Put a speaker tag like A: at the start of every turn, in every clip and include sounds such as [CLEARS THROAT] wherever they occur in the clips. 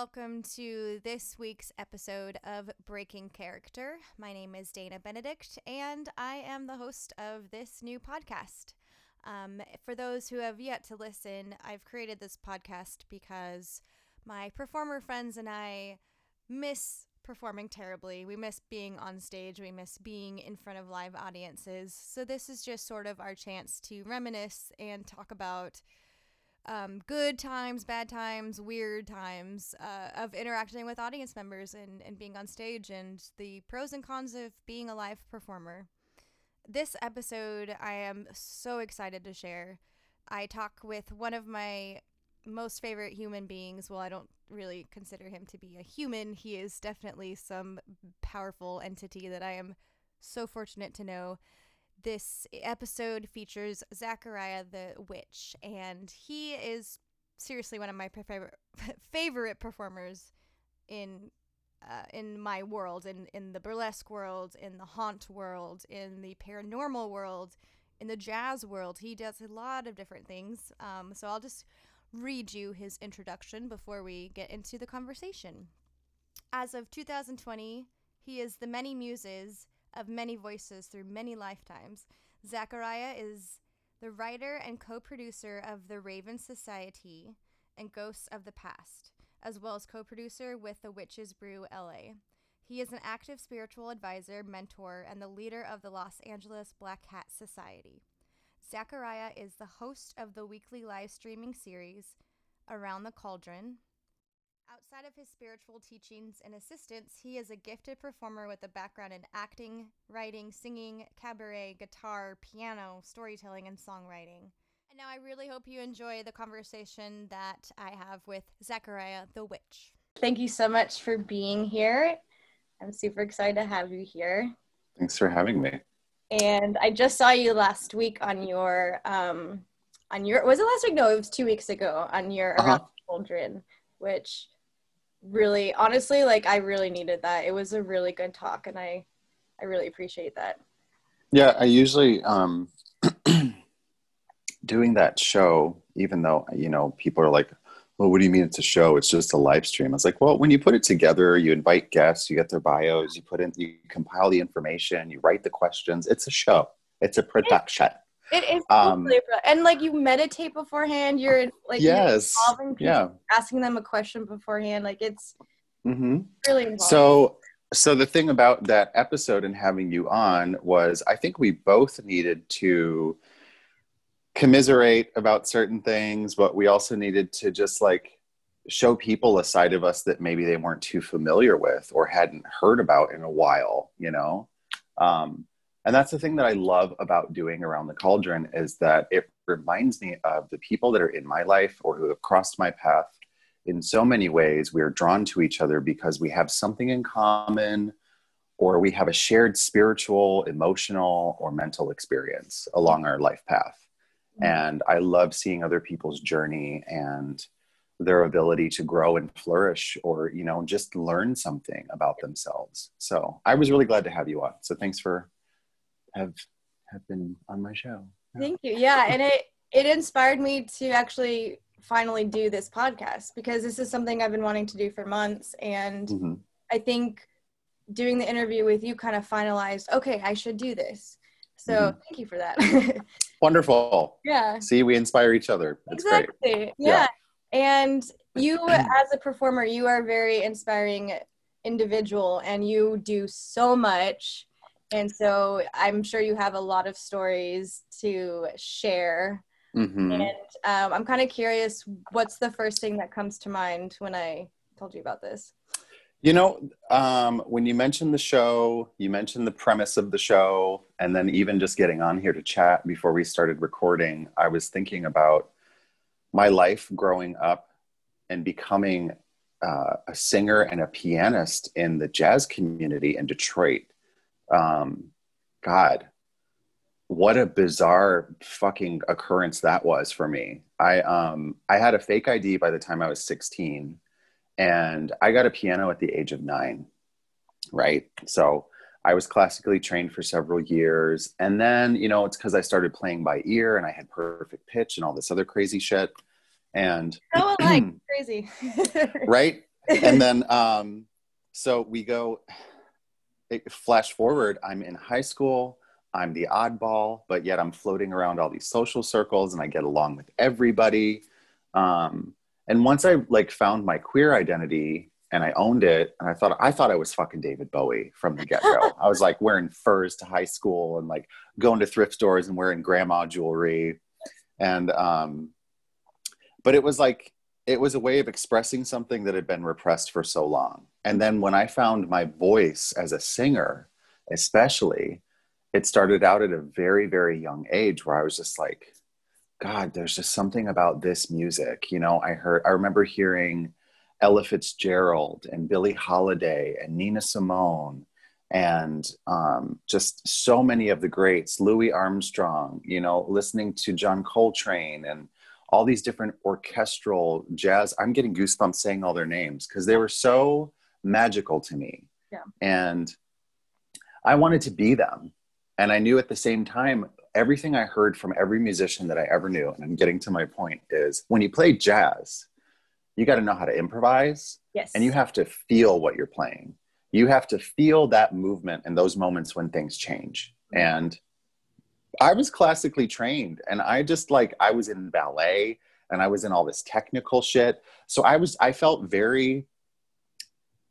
A: Welcome to this week's episode of Breaking Character. My name is Dana Benedict, and I am the host of this new podcast. Um, for those who have yet to listen, I've created this podcast because my performer friends and I miss performing terribly. We miss being on stage, we miss being in front of live audiences. So, this is just sort of our chance to reminisce and talk about um, good times, bad times, weird times uh, of interacting with audience members and, and being on stage and the pros and cons of being a live performer. This episode, I am so excited to share. I talk with one of my most favorite human beings. Well, I don't really consider him to be a human. He is definitely some powerful entity that I am so fortunate to know this episode features Zachariah the Witch, and he is seriously one of my favorite [LAUGHS] favorite performers in uh, in my world, in in the burlesque world, in the haunt world, in the paranormal world, in the jazz world. He does a lot of different things. Um, so I'll just read you his introduction before we get into the conversation. As of 2020, he is the many muses of many voices through many lifetimes. Zachariah is the writer and co producer of The Raven Societea and Ghosts of the Past, as well as co producer with The Witches Brew LA. He is an active spiritual advisor, mentor, and the leader of the Los Angeles Black Hat Society. Zachariah is the host of the weekly live streaming series Around the Cauldron, Outside of his spiritual teachings and assistance, he is a gifted performer with a background in acting, writing, singing, cabaret, guitar, piano, storytelling, and songwriting. And now I really hope you enjoy the conversation that I have with Zachariah the Witch. Thank you so much for being here. I'm super excited to have you here.
B: Thanks for having me.
A: And I just saw you last week on your um on your was it last week? No, it was two weeks ago on your uh-huh. Children, which really honestly like i really needed that. It was a really good talk and i i really appreciate that.
B: Yeah i usually um [CLEARS THROAT] doing that show even though you know people are like well what do you mean it's a show? It's just a live stream. I was like well when you put it together you invite guests you get their bios you put in you compile the information you write the questions. It's a show. It's a production
A: it is um, and like you meditate beforehand. You're like
B: yes,
A: you're yeah, asking them a question beforehand. Like it's
B: mm-hmm. really involved. so. So the thing about that episode and having you on was, I think we both needed to commiserate about certain things, but we also needed to just like show people a side of us that maybe they weren't too familiar with or hadn't heard about in a while. You know. Um, and that's the thing that i love about doing around the cauldron is that it reminds me of the people that are in my life or who have crossed my path in so many ways. We are drawn to each other because we have something in common or we have a shared spiritual emotional or mental experience along our life path. Mm-hmm. and i love seeing other people's journey and their ability to grow and flourish or you know just learn something about themselves. So i was really glad to have you on. So thanks for have have been on my show.
A: Thank you. Yeah, and it it inspired me to actually finally do this podcast because this is something I've been wanting to do for months and mm-hmm. I think doing the interview with you kind of finalized, okay, I should do this. So mm-hmm. thank you for that. [LAUGHS]
B: Wonderful.
A: Yeah.
B: See, we inspire each other. It's
A: exactly. Great. Yeah. yeah. And you as a performer, you are a very inspiring individual and you do so much and so I'm sure you have a lot of stories to share. Mm-hmm. And um, I'm kind of curious, what's the first thing that comes to mind when I told you about this?
B: You know, um, when you mentioned the show, you mentioned the premise of the show, and then even just getting on here to chat before we started recording, I was thinking about my life growing up and becoming uh, a singer and a pianist in the jazz community in Detroit um, God, what a bizarre fucking occurrence that was for me. I um I had a fake ID by the time I was 16 and I got a piano at the age of 9. Right? So I was classically trained for several years and then, you know, it's cuz I started playing by ear and I had perfect pitch and all this other crazy shit. And [CLEARS THROAT]
C: so alike, crazy.
B: right? [LAUGHS] And then um so we go flash forward, I'm in high school. I'm the oddball, but yet I'm floating around all these social circles and I get along with everybody. Um, and once I like found my queer identity and I owned it, and I thought I thought I was fucking David Bowie from the get go. [LAUGHS] I was like wearing furs to high school and like going to thrift stores and wearing grandma jewelry, and um, but it was like it was a way of expressing something that had been repressed for so long. And then when I found my voice as a singer, especially, it started out at a very very young age where I was just like, God, there's just something about this music. You know, I heard I remember hearing Ella Fitzgerald and Billie Holiday and Nina Simone and um, just so many of the greats, Louis Armstrong, you know, listening to John Coltrane and all these different orchestral jazz. I'm getting goosebumps saying all their names because they were so magical to me.
C: Yeah.
B: And I wanted to be them. And I knew at the same time, everything I heard from every musician that I ever knew, and I'm getting to my point, is when you play jazz, you got to know how to improvise.
C: Yes.
B: And you have to feel what you're playing. You have to feel that movement and those moments when things change. Mm-hmm. And I was classically trained and I just like, I was in ballet and I was in all this technical shit. So I was, I felt very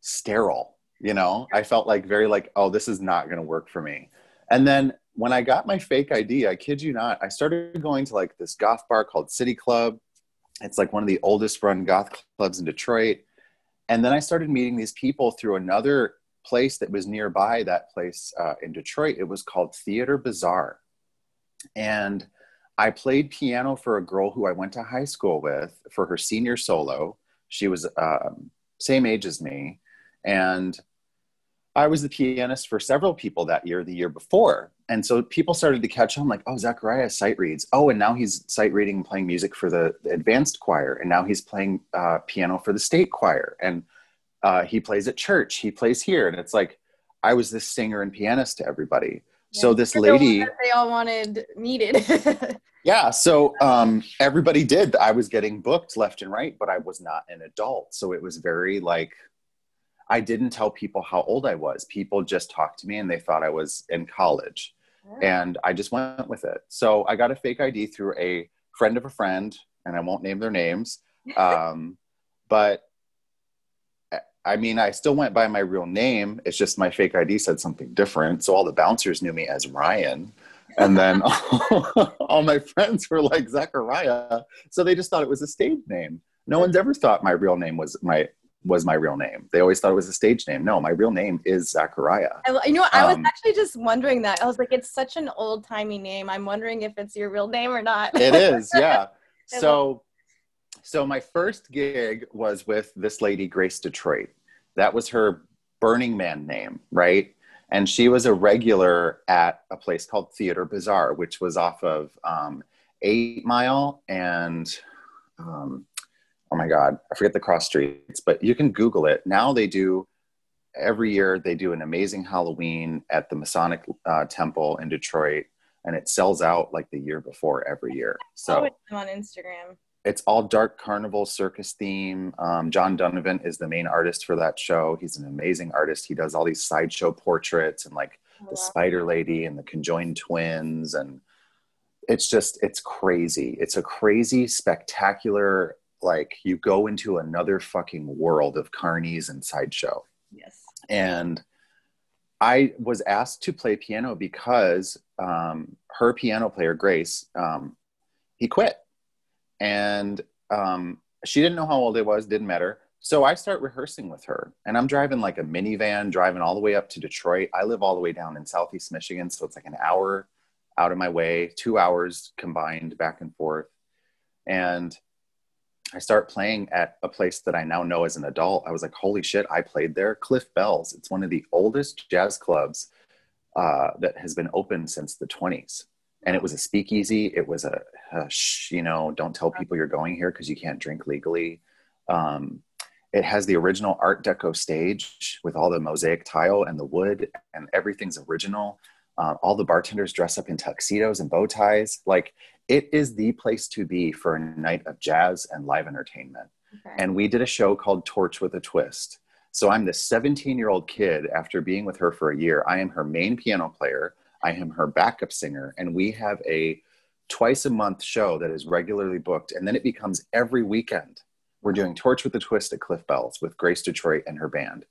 B: sterile, you know? I felt like very like, oh, this is not going to work for me. And then when I got my fake ID, I kid you not, I started going to like this goth bar called City Club it's like one of the oldest run goth clubs in Detroit. And then I started meeting these people through another place that was nearby that place uh, in Detroit. It was called Theatre Bizarre. And I played piano for a girl who I went to high school with for her senior solo. She was um, same age as me. And I was the pianist for several people that year, the year before. And so people started to catch on, like, oh, Zachariah sight reads. Oh, and now he's sight reading and playing music for the, advanced choir. And now he's playing uh, piano for the state choir. And uh, he plays at church. He plays here. And it's like, I was this singer and pianist to everybody. Yeah, so this lady.
C: The they all wanted, needed. [LAUGHS]
B: yeah. So um, everybody did. I was getting booked left and right, but I was not an adult. So it was very like, I didn't tell people how old I was. People just talked to me and they thought I was in college. And I just went with it. So I got a fake ID through a friend of a friend, and I won't name their names. [LAUGHS] Um, but I mean, I still went by my real name. It's just my fake ID said something different. So all the bouncers knew me as Ryan. And then all, [LAUGHS] [LAUGHS] all my friends were like Zachariah. So they just thought it was a stage name. No one's ever thought my real name was my was my real name. They always thought it was a stage name. No, my real name is Zachariah.
C: I, you know, I was um, actually just wondering that. I was like, it's such an old timey name. I'm wondering if it's your real name or not.
B: it is, yeah. [LAUGHS] so, so my first gig was with this lady, Grace Detroit. That was her Burning Man name, right? And she was a regular at a place called Theatre Bizarre, which was off of um, Eight Mile and um, oh my god i forget the cross streets but you can google it. Now they do every year they do an amazing halloween at the masonic uh, temple in detroit and it sells out like the year before every year. So I'm
C: on instagram
B: it's all dark carnival circus theme um, john dunivant is the main artist for that show he's an amazing artist he does all these sideshow portraits and like oh, the spider lady and the conjoined twins and it's just it's crazy it's a crazy spectacular like you go into another fucking world of carnies and sideshow.
C: Yes.
B: And I was asked to play piano because um, her piano player, Grace, um, he quit. And um, she didn't know how old I was, didn't matter. So I start rehearsing with her. And I'm driving like a minivan, driving all the way up to Detroit. I live all the way down in Southeast Michigan. So it's like an hour out of my way, two hours combined back and forth. And I start playing at a place that I now know as an adult. I was like, holy shit, I played there. Cliff Bell's. It's one of the oldest jazz clubs uh, that has been open since the 20s. And it was a speakeasy. It was a, shh, you know, don't tell people you're going here because you can't drink legally. Um, it has the original Art Deco stage with all the mosaic tile and the wood, and everything's original. Uh, all the bartenders dress up in tuxedos and bow ties. Like it is the place to be for a night of jazz and live entertainment. Okay. And we did a show called Torch with a Twist. So I'm this 17 year old kid after being with her for a year. I am her main piano player, I am her backup singer, and we have a twice a month show that is regularly booked. And then it becomes every weekend. We're doing Torch with a Twist at Cliff Bell's with Grace Detroit and her band.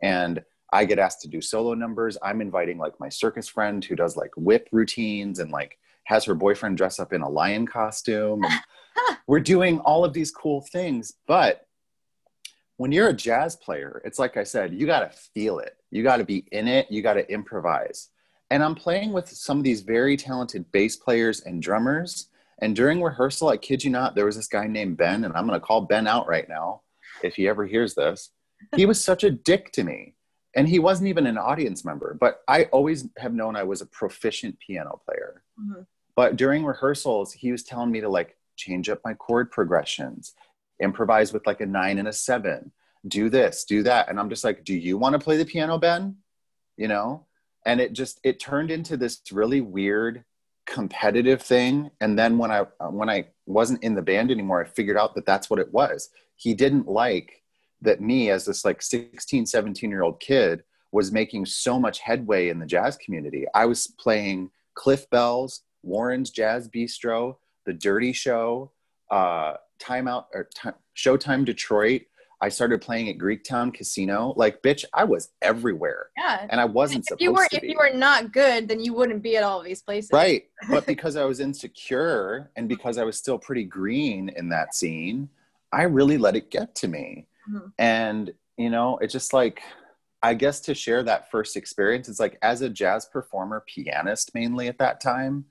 B: And I get asked to do solo numbers. I'm inviting like my circus friend who does like whip routines and like has her boyfriend dress up in a lion costume. [LAUGHS] we're doing all of these cool things. But when you're a jazz player, it's like I said, you got to feel it. You got to be in it. You got to improvise. And I'm playing with some of these very talented bass players and drummers. And during rehearsal, I kid you not, there was this guy named Ben, and I'm going to call Ben out right now if he ever hears this. He was such a dick to me. And he wasn't even an audience member, but I always have known I was a proficient piano player. Mm-hmm. But during rehearsals, he was telling me to like change up my chord progressions, improvise with like a nine and a seven, do this, do that. And I'm just like, do you want to play the piano, Ben? You know? And it just, it turned into this really weird competitive thing. And then when I, when I wasn't in the band anymore, I figured out that that's what it was. He didn't like that me as this like 16, 17 year old kid was making so much headway in the jazz community. I was playing Cliff Bell's, Warren's Jazz Bistro, The Dirty Show, uh, Timeout or t- Showtime Detroit. I started playing at Greektown Casino. Like, bitch, I was everywhere.
C: Yeah.
B: And I wasn't if supposed
C: you were,
B: to
C: If you were not good, then you wouldn't be at all these places.
B: Right. But [LAUGHS] because I was insecure and because I was still pretty green in that scene, I really let it get to me. Mm-hmm. And, you know, it's just like, I guess to share that first experience, it's like as a jazz performer, pianist mainly at that time,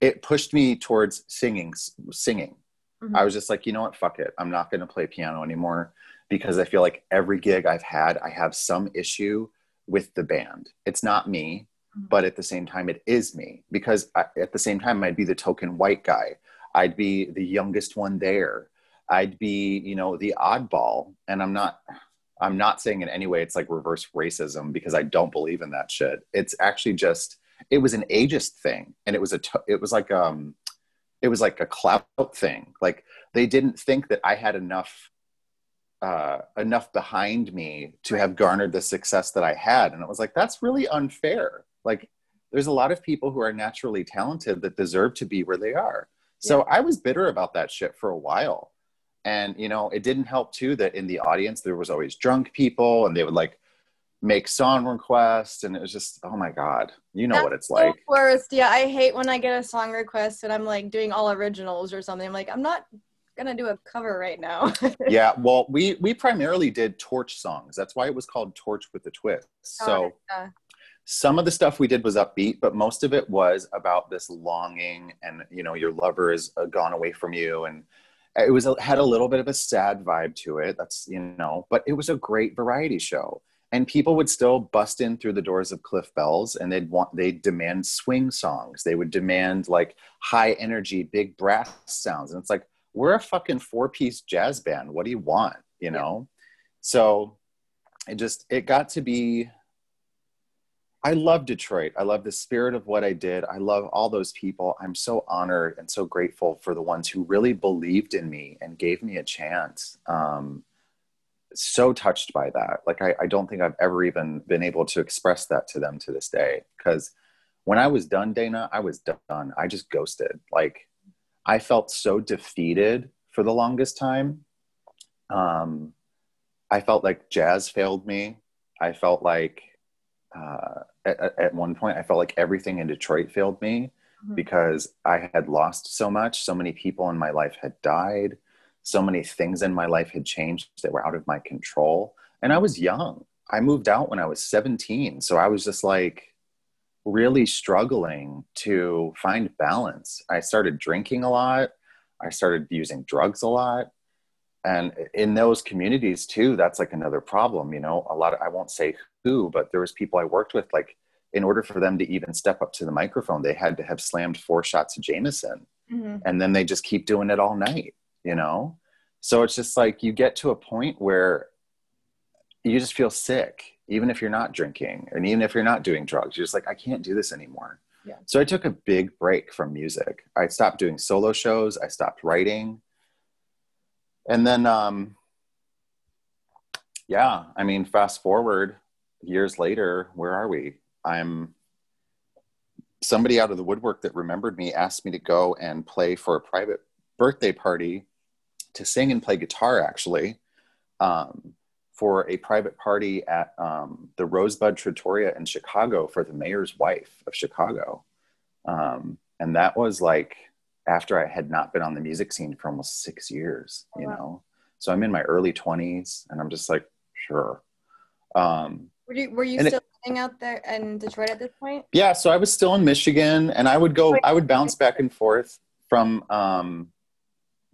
B: it pushed me towards singing singing mm-hmm. i was just like you know what fuck it i'm not going to play piano anymore because i feel like every gig i've had i have some issue with the band. It's not me mm-hmm. but at the same time it is me because I, at the same time i'd be the token white guy. I'd be the youngest one there. I'd be you know the oddball. And i'm not i'm not saying in any way it's like reverse racism because i don't believe in that shit. It's actually just it was an ageist thing and it was a it was like um it was like a clout thing. Like they didn't think that i had enough uh, enough behind me to have garnered the success that i had. And it was like that's really unfair. Like there's a lot of people who are naturally talented that deserve to be where they are. So yeah. i was bitter about that shit for a while. And you know it didn't help too that in the audience there was always drunk people and they would like make song requests. And it was just oh my god you know That's what it's so like.
C: worst. Yeah i hate when i get a song request and i'm like doing all originals or something. I'm like i'm not gonna do a cover right now. [LAUGHS]
B: Yeah well we we primarily did torch songs. That's why it was called torch with a twist. So yeah. some of the stuff we did was upbeat but most of it was about this longing and you know your lover is uh, gone away from you. And it was had a little bit of a sad vibe to it that's you know but it was a great variety show. And people would still bust in through the doors of cliff bell's and they'd want they'd demand swing songs. They would demand like high energy big brass sounds. And it's like we're a fucking four piece jazz band what do you want you know yeah. so it just it got to be i love detroit i love the spirit of what i did i love all those people i'm so honored and so grateful for the ones who really believed in me and gave me a chance um, so touched by that. Like, I, I don't think I've ever even been able to express that to them to this day. Because when I was done, Dana, I was done. I just ghosted. Like, I felt so defeated for the longest time. Um, I felt like jazz failed me. I felt like uh, at, at, one point, I felt like everything in Detroit failed me mm-hmm. because I had lost so much. So many people in my life had died so many things in my life had changed that were out of my control. And I was young. I moved out when I was 17. So I was just like really struggling to find balance. I started drinking a lot. I started using drugs a lot. And in those communities too, that's like another problem. You know, a lot of, I won't say who, but there was people I worked with, like in order for them to even step up to the microphone, they had to have slammed four shots of Jameson. Mm-hmm. And then they just keep doing it all night you know? So it's just like you get to a point where you just feel sick, even if you're not drinking and even if you're not doing drugs. You're just like, I can't do this anymore. Yeah. So I took a big break from music. I stopped doing solo shows. I stopped writing. And then, um, yeah, I mean, fast forward years later, where are we? I'm somebody out of the woodwork that remembered me asked me to go and play for a private birthday party to sing and play guitar actually um, for a private party at um, the Rosebud Trattoria in Chicago for the mayor's wife of Chicago. Um, and that was like after I had not been on the music scene for almost six years, you wow. know? So I'm in my early 20s and I'm just like, sure. Um,
C: were you, were you still it, living out there in Detroit at this point?
B: Yeah. So I was still in Michigan and I would go, I would bounce back and forth from, um,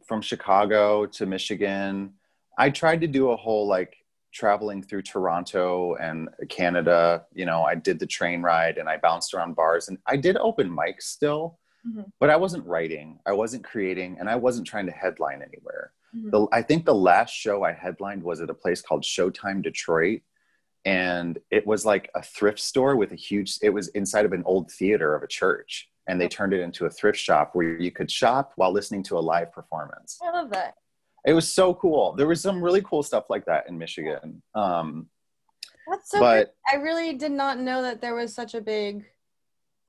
B: from Chicago to Michigan. I tried to do a whole like traveling through Toronto and Canada, you know, I did the train ride and I bounced around bars and I did open mics still, mm-hmm. but I wasn't writing, I wasn't creating, and I wasn't trying to headline anywhere. Mm-hmm. The, I think the last show I headlined was at a place called Showtime Detroit. And it was like a thrift store with a huge, it was inside of an old theater of a church. And they turned it into a thrift shop where you could shop while listening to a live performance.
C: I love that
B: it was so cool. There was some really cool stuff like that in Michigan. Um,
C: That's so. But I really did not know that there was such a big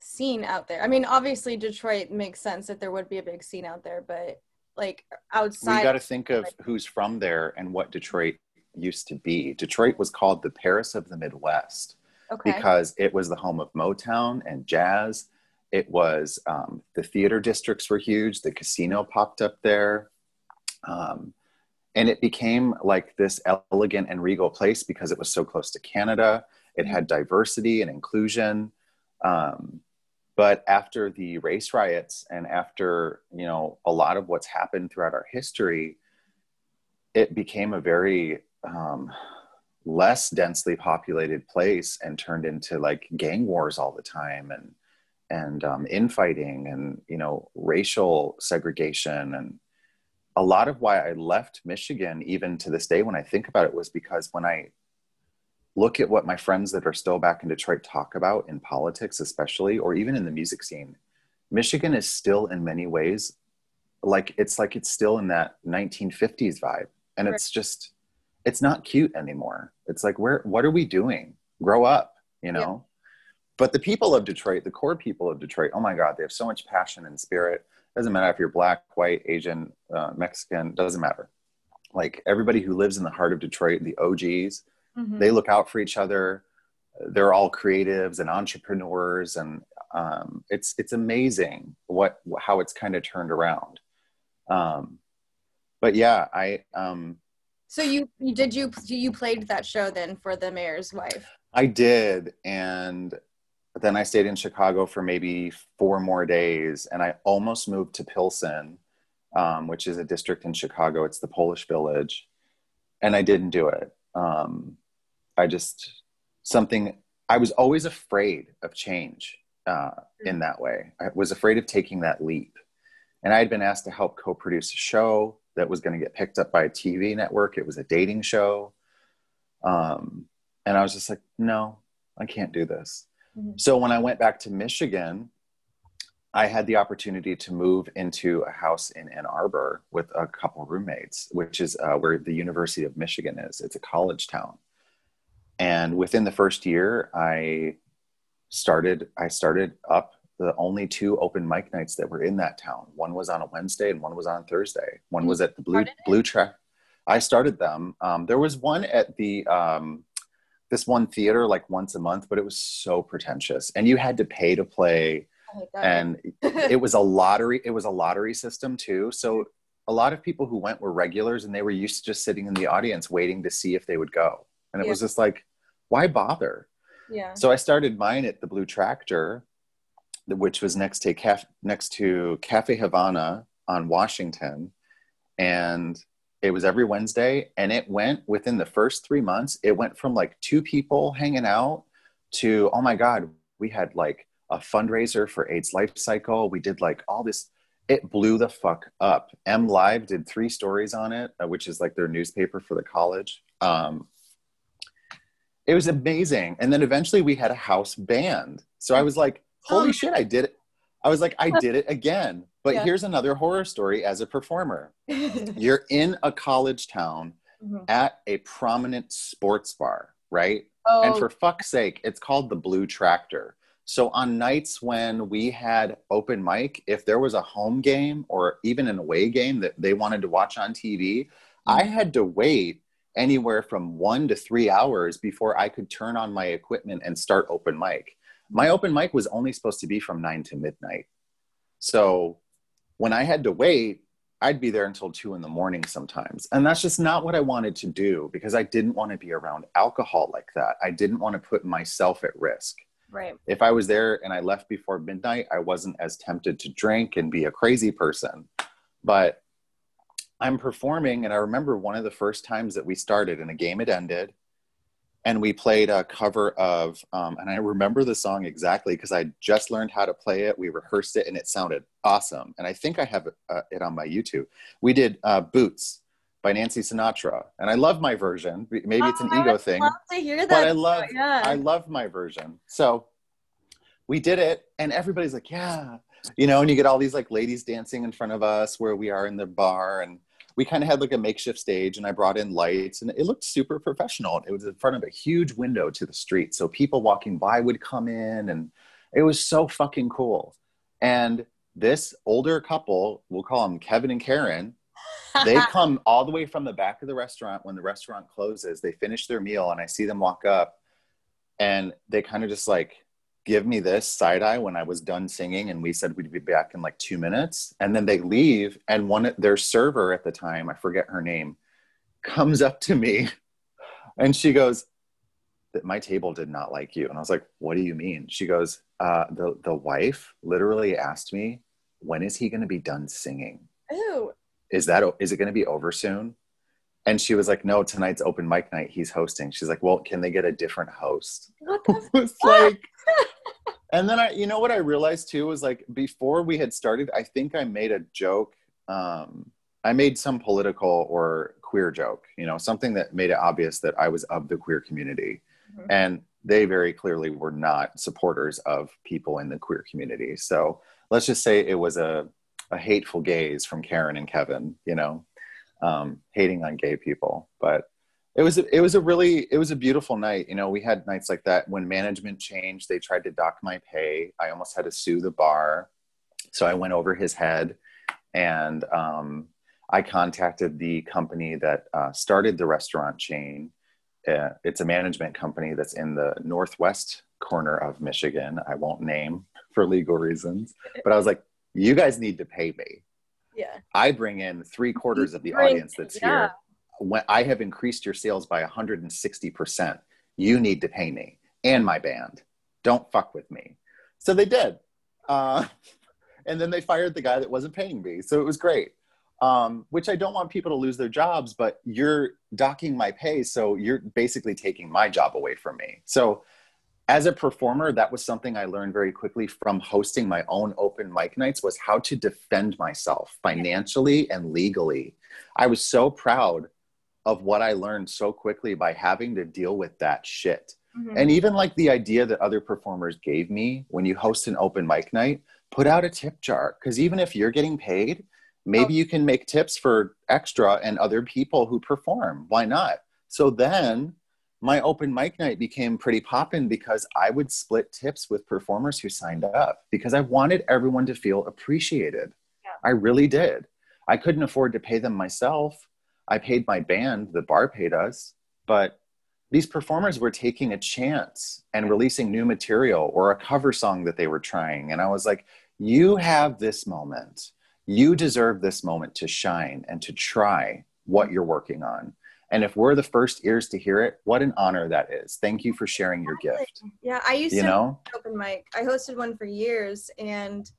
C: scene out there. I mean, obviously Detroit makes sense that there would be a big scene out there, but like outside,
B: we got to think of like, who's from there and what Detroit used to be. Detroit was called the Paris of the Midwest okay. because it was the home of Motown and jazz. It was um, the theater districts were huge. The casino popped up there. Um, and it became like this elegant and regal place because it was so close to Canada. It had diversity and inclusion. Um, but after the race riots and after you know a lot of what's happened throughout our history, it became a very um, less densely populated place and turned into like gang wars all the time and and um, infighting and you know racial segregation and a lot of why I left Michigan, even to this day, when I think about it, was because when I look at what my friends that are still back in Detroit talk about in politics, especially, or even in the music scene, Michigan is still in many ways like it's like it's still in that 1950s vibe. And right. it's just, it's not cute anymore. It's like, where, what are we doing? Grow up, you know? Yeah. But the people of Detroit, the core people of Detroit, oh my God, they have so much passion and spirit doesn't matter if you're black, white, Asian, uh, Mexican, doesn't matter. Like everybody who lives in the heart of Detroit, the OGs, mm-hmm. they look out for each other. They're all creatives and entrepreneurs, and um, it's it's amazing what how it's kind of turned around. Um, but yeah, I. Um,
C: so you, you did you you played that show then for the mayor's wife?
B: I did, and then I stayed in Chicago for maybe four more days, and I almost moved to Pilsen, um, which is a district in Chicago. It's the Polish Village, and I didn't do it. Um, I just something. I was always afraid of change uh, in that way. I was afraid of taking that leap, and I had been asked to help co-produce a show that was going to get picked up by a TV network. It was a dating show, um, and I was just like, no, I can't do this. Mm-hmm. So when I went back to Michigan, I had the opportunity to move into a house in Ann Arbor with a couple roommates, which is uh, where the University of Michigan is. It's a college town. And within the first year, I started I started up the only two open mic nights that were in that town. One was on a Wednesday and one was on Thursday. One was at the Blue Blue Track. I started them. Um, there was one at the um, this one theater like once a month, but it was so pretentious, and you had to pay to play, oh and it was a lottery. It was a lottery system too. So a lot of people who went were regulars, and they were used to just sitting in the audience waiting to see if they would go, and it yeah. was just like, why bother?
C: Yeah.
B: So I started mine at the Blue Tractor, which was next to next to Cafe Havana on Washington, and it was every Wednesday, and it went within the first three months. It went from like two people hanging out to oh my god, we had like a fundraiser for AIDS Life Cycle. We did like all this. It blew the fuck up. MLive did three stories on it, uh, which is like their newspaper for the college. Um, it was amazing. And then eventually we had a house band. So I was like, holy oh. shit, I did it. I was like, I did it again. But yeah. here's another horror story as a performer. [LAUGHS] You're in a college town mm-hmm. at a prominent sports bar, right? Oh. And for fuck's sake, it's called the Blue Tractor. So on nights when we had open mic, if there was a home game or even an away game that they wanted to watch on TV, mm-hmm. I had to wait anywhere from one to three hours before I could turn on my equipment and start open mic. My open mic was only supposed to be from nine to midnight. So when I had to wait, I'd be there until two in the morning sometimes. And that's just not what I wanted to do because I didn't want to be around alcohol like that. I didn't want to put myself at risk.
C: Right.
B: If I was there and I left before midnight, I wasn't as tempted to drink and be a crazy person. But I'm performing, and I remember one of the first times that we started and a game had ended, and we played a cover of, um, and I remember the song exactly because I just learned how to play it. We rehearsed it, and it sounded awesome. And I think I have uh, it on my YouTube. We did uh, "Boots" by Nancy Sinatra, and I love my version. Maybe it's an
C: oh,
B: ego thing,
C: love to hear that.
B: but I love, yeah. I love my version. So we did it, and everybody's like, "Yeah." You know, and you get all these like ladies dancing in front of us where we are in the bar, and we kind of had like a makeshift stage and I brought in lights and it looked super professional. It was in front of a huge window to the street. So people walking by would come in and it was so fucking cool. And this older couple, we'll call them Kevin and Karen, they [LAUGHS] come all the way from the back of the restaurant when the restaurant closes. They finish their meal and I see them walk up and they kind of just like give me this side eye when I was done singing, and we said we'd be back in like two minutes. And then they leave, and one their server at the time, I forget her name, comes up to me, and she goes, "That my table did not like you." And I was like, "What do you mean?" She goes, uh, "The the wife literally asked me, when is he going to be done singing?"
C: Ooh.
B: Is that is it going to be over soon? And she was like, "No, tonight's open mic night. He's hosting." She's like, "Well, can they get a different host?"
C: What the [LAUGHS] like,
B: and then I, you know, what I realized too was like before we had started, I think I made a joke. Um, I made some political or queer joke, you know, something that made it obvious that I was of the queer community, mm-hmm. and they very clearly were not supporters of people in the queer community. So let's just say it was a a hateful gaze from Karen and Kevin, you know um, hating on gay people. But it was it was a really it was a beautiful night. You know, we had nights like that when management changed. They tried to dock my pay. I almost had to sue the bar, so I went over his head, and um, I contacted the company that uh, started the restaurant chain. Uh, it's a management company that's in the northwest corner of Michigan. I won't name [LAUGHS] for legal reasons, but I was like, "You guys need to pay me."
C: Yeah.
B: I bring in three quarters of the audience that's yeah. here. When I have increased your sales by 160%, you need to pay me and my band. Don't fuck with me. So they did. Uh, [LAUGHS] and then they fired the guy that wasn't paying me. So it was great. Um, which I don't want people to lose their jobs, but you're docking my pay. So you're basically taking my job away from me. So as a performer that was something i learned very quickly from hosting my own open mic nights was how to defend myself financially and legally i was so proud of what i learned so quickly by having to deal with that shit mm-hmm. and even like the idea that other performers gave me when you host an open mic night put out a tip jar because even if you're getting paid maybe oh. you can make tips for extra and other people who perform why not so then my open mic night became pretty poppin' because I would split tips with performers who signed up because I wanted everyone to feel appreciated. Yeah. I really did. I couldn't afford to pay them myself. I paid my band, the bar paid us, but these performers were taking a chance and releasing new material or a cover song that they were trying. And I was like, you have this moment. You deserve this moment to shine and to try what you're working on. And if we're the first ears to hear it, what an honor that is. Thank you for sharing your gift.
C: Yeah, I used you to know open mic. I hosted one for years and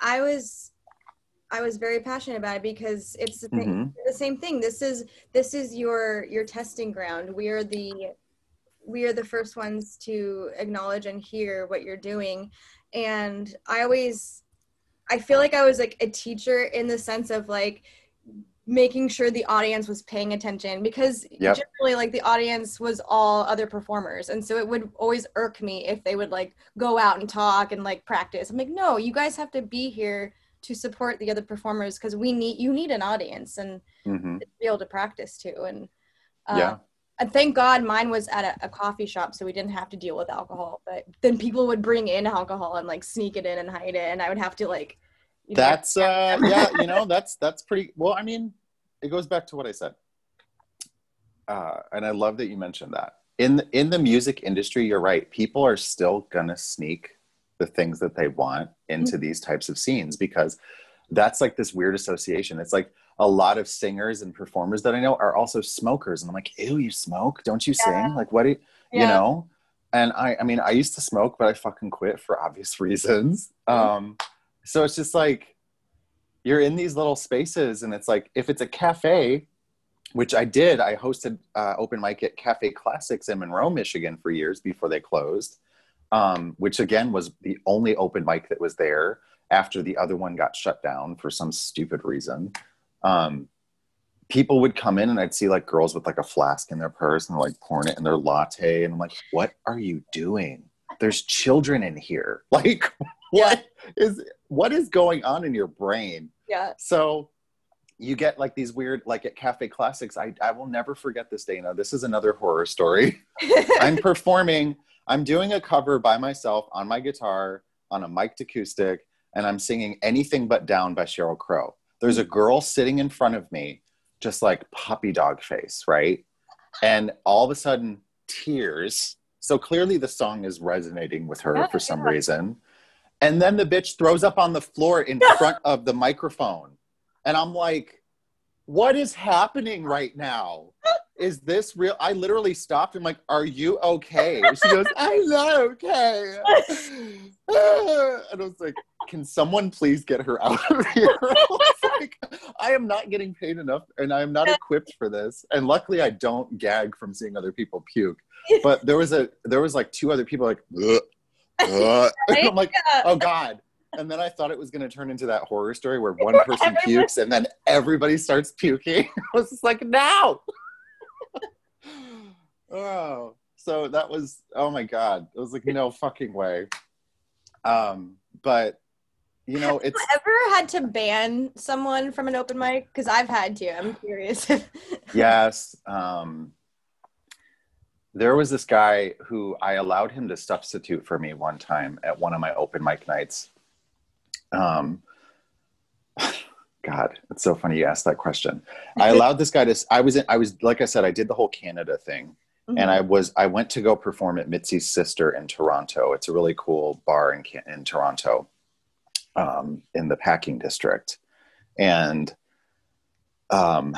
C: I was I was very passionate about it because it's the, thing, mm-hmm. the same thing. This is this is your your testing ground. We are the we are the first ones to acknowledge and hear what you're doing. And I always I feel like I was like a teacher in the sense of like making sure the audience was paying attention because yep. generally like the audience was all other performers and so it would always irk me if they would like go out and talk and like practice i'm like no you guys have to be here to support the other performers because we need you need an audience and mm-hmm. be able to practice too. And uh, yeah. and thank god mine was at a, a, coffee shop so we didn't have to deal with alcohol but then people would bring in alcohol and like sneak it in and hide it and i would have to like
B: that's uh yeah you know [LAUGHS] that's that's pretty well i mean it goes back to what i said. Uh and i love that you mentioned that. In the, in the music industry you're right people are still gonna sneak the things that they want into mm-hmm. these types of scenes because that's like this weird association it's like a lot of singers and performers that i know are also smokers and i'm like ew you smoke don't you yeah. sing like what do you, yeah. you know and i i mean i used to smoke but i fucking quit for obvious [LAUGHS] reasons mm-hmm. um so it's just like you're in these little spaces, and it's like if it's a cafe, which I did, I hosted uh, open mic at Cafe Classics in Monroe, Michigan for years before they closed, um, which again was the only open mic that was there after the other one got shut down for some stupid reason. Um, people would come in and I'd see like girls with like a flask in their purse and like pouring it in their latte. And I'm like, what are you doing? There's children in here. [LAUGHS] Like, what is what is going on in your brain?
C: Yeah.
B: So you get like these weird like at cafe classics i, I will never forget this dana this is another horror story [LAUGHS] i'm performing i'm doing a cover by myself on my guitar on a mic'd acoustic and i'm singing anything but down by sheryl crow there's a girl sitting in front of me just like puppy dog face right and all of a sudden tears so clearly the song is resonating with her yeah, for some yeah. reason and then the bitch throws up on the floor in front of the microphone. And I'm like, what is happening right now? Is this real? I literally stopped. I'm like, are you okay? She goes, [LAUGHS] I'm not okay. and I was like, can someone please get her out of here? [LAUGHS] I, like, I am not getting paid enough and I am not equipped for this. And luckily I don't gag from seeing other people puke. But there was a there was like two other people like [LAUGHS] Ugh uh, I'm like, oh God. And then I thought it was going to turn into that horror story where one person pukes and then everybody starts puking. I was just like, no. Oh, so that was, oh my God. It was like, no fucking way. Um, but you know, it's
C: ever had to ban someone from an open mic? Because I've had to. I'm curious. [LAUGHS]
B: yes. Um, there was this guy who I allowed him to substitute for me one time at one of my open mic nights. Um, God, it's so funny you asked that question. [LAUGHS] I allowed this guy to. I was in. I was like I said. I did the whole Canada thing, mm-hmm. and I was. I went to go perform at Mitzi's Sister in Toronto. It's a really cool bar in in Toronto, um, in the Packing District, and um,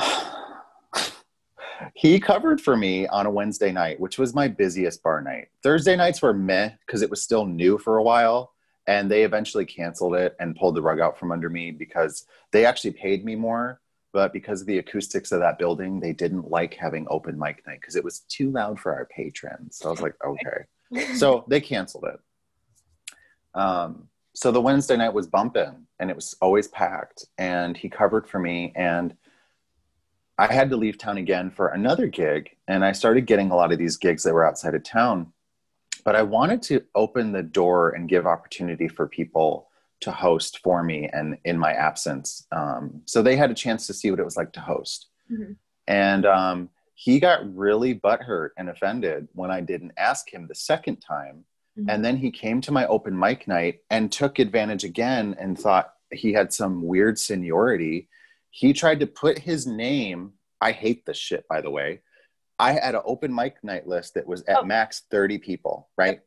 B: [SIGHS] he covered for me on a Wednesday night, which was my busiest bar night. Thursday nights were meh because it was still new for a while. And they eventually canceled it and pulled the rug out from under me because they actually paid me more. But because of the acoustics of that building, they didn't like having open mic night because it was too loud for our patrons. So I was like, [LAUGHS] okay. so they canceled it. Um, so the Wednesday night was bumping and it was always packed. And he covered for me. And I had to leave town again for another gig, and I started getting a lot of these gigs that were outside of town. But I wanted to open the door and give opportunity for people to host for me and in my absence. Um, so they had a chance to see what it was like to host. Mm-hmm. And um, he got really butthurt and offended when I didn't ask him the second time. Mm-hmm. And then he came to my open mic night and took advantage again and thought he had some weird seniority he tried to put his name. I hate this shit, by the way. I had an open mic night list that was at oh. max 30 people, right?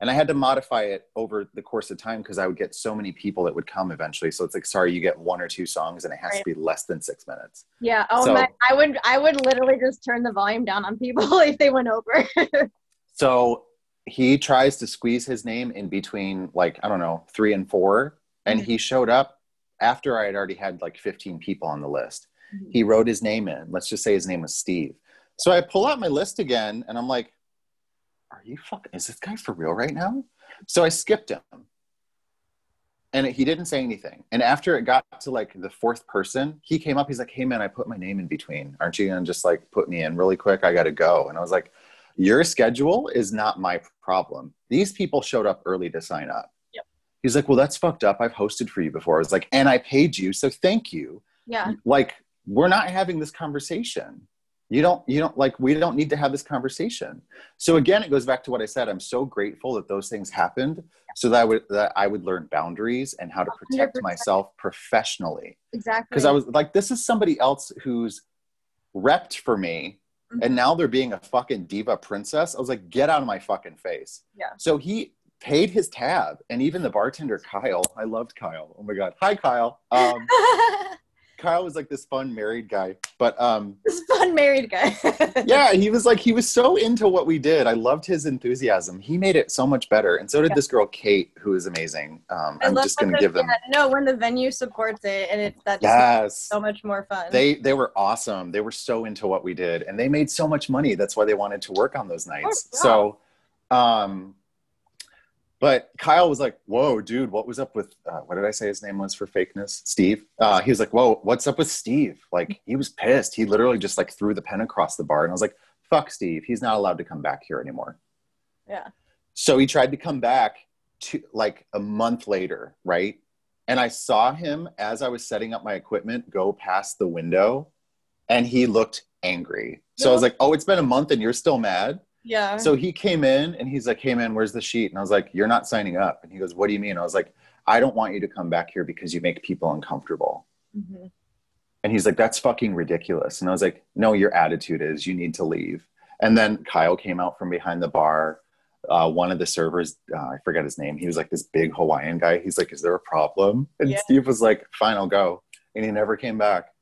B: And I had to modify it over the course of time because I would get so many people that would come eventually. So it's like, sorry, you get one or two songs and it has right. to be less than six minutes.
C: Yeah. Oh so, my, I would, I would literally just turn the volume down on people [LAUGHS] if they went over. [LAUGHS]
B: so he tries to squeeze his name in between like, I don't know, three and four. And mm-hmm. he showed up after I had already had like 15 people on the list. Mm-hmm. He wrote his name in. Let's just say his name was Steve. So I pull out my list again and I'm like, are you fucking, is this guy for real right now? So I skipped him. and he didn't say anything. And after it got to like the fourth person, he came up. He's like, "Hey man, I put my name in between. Aren't you gonna just like put me in really quick? I got to go." And I was like, "Your schedule is not my problem. These people showed up early to sign up."
A: Yep.
B: He's like, "Well, that's fucked up. I've hosted for you before." I was like, "And I paid you, so thank you."
A: Yeah.
B: Like, we're not having this conversation you don't you don't like we don't need to have this conversation so again it goes back to what i said i'm so grateful that those things happened so that i would that i would learn boundaries and how to protect
A: 100%.
B: myself professionally
A: Exactly.
B: because i was like this is somebody else who's repped for me
A: Mhm.
B: and now they're being a fucking diva princess i was like get out of my fucking face
A: Yeah.
B: so he paid his tab and even the bartender kyle i loved kyle oh my god hi kyle um, [LAUGHS] kyle was like this fun married guy but um
A: this fun married guy. [LAUGHS]
B: yeah, he was like he was so into what we did. I loved his enthusiasm. He made it so much better, and so did
A: Yeah.
B: this girl Kate, who is amazing. Um,
A: I
B: I'm just gonna
A: the-
B: give them
A: yeah, no when the venue supports it and it's just
B: yes.
A: so much more fun.
B: They they were awesome. They were so into what we did, and they made so much money. That's why they wanted to work on those nights.
A: yeah.
B: So, um, but Kyle was like, "Whoa, dude, what was up with uh, what did I say his name was for fakeness? Steve." Uh, he was like, "Whoa, what's up with Steve?" Like he was pissed. He literally just like threw the pen across the bar, and I was like, "Fuck Steve. He's not allowed to come back here anymore."
A: yeah.
B: So he tried to come back to like a month later, right? And I saw him as I was setting up my equipment go past the window and he looked angry. So I was like, "Oh, it's been a month and you're still mad?"
A: Yeah.
B: So he came in and he's like, "Hey man, where's the sheet?" And I was like, "You're not signing up." And he goes, "What do you mean?" I was like, "I don't want you to come back here because you make people uncomfortable."
A: Mhm.
B: And he's like, "That's fucking ridiculous." And I was like, "No, your attitude is you need to leave." And then Kyle came out from behind the bar. Uh, one of the servers, uh, I forget his name. He was like this big Hawaiian guy. He's like, "Is there a problem?" And
A: Yeah.
B: Steve was like, "Fine, I'll go." And he never came back.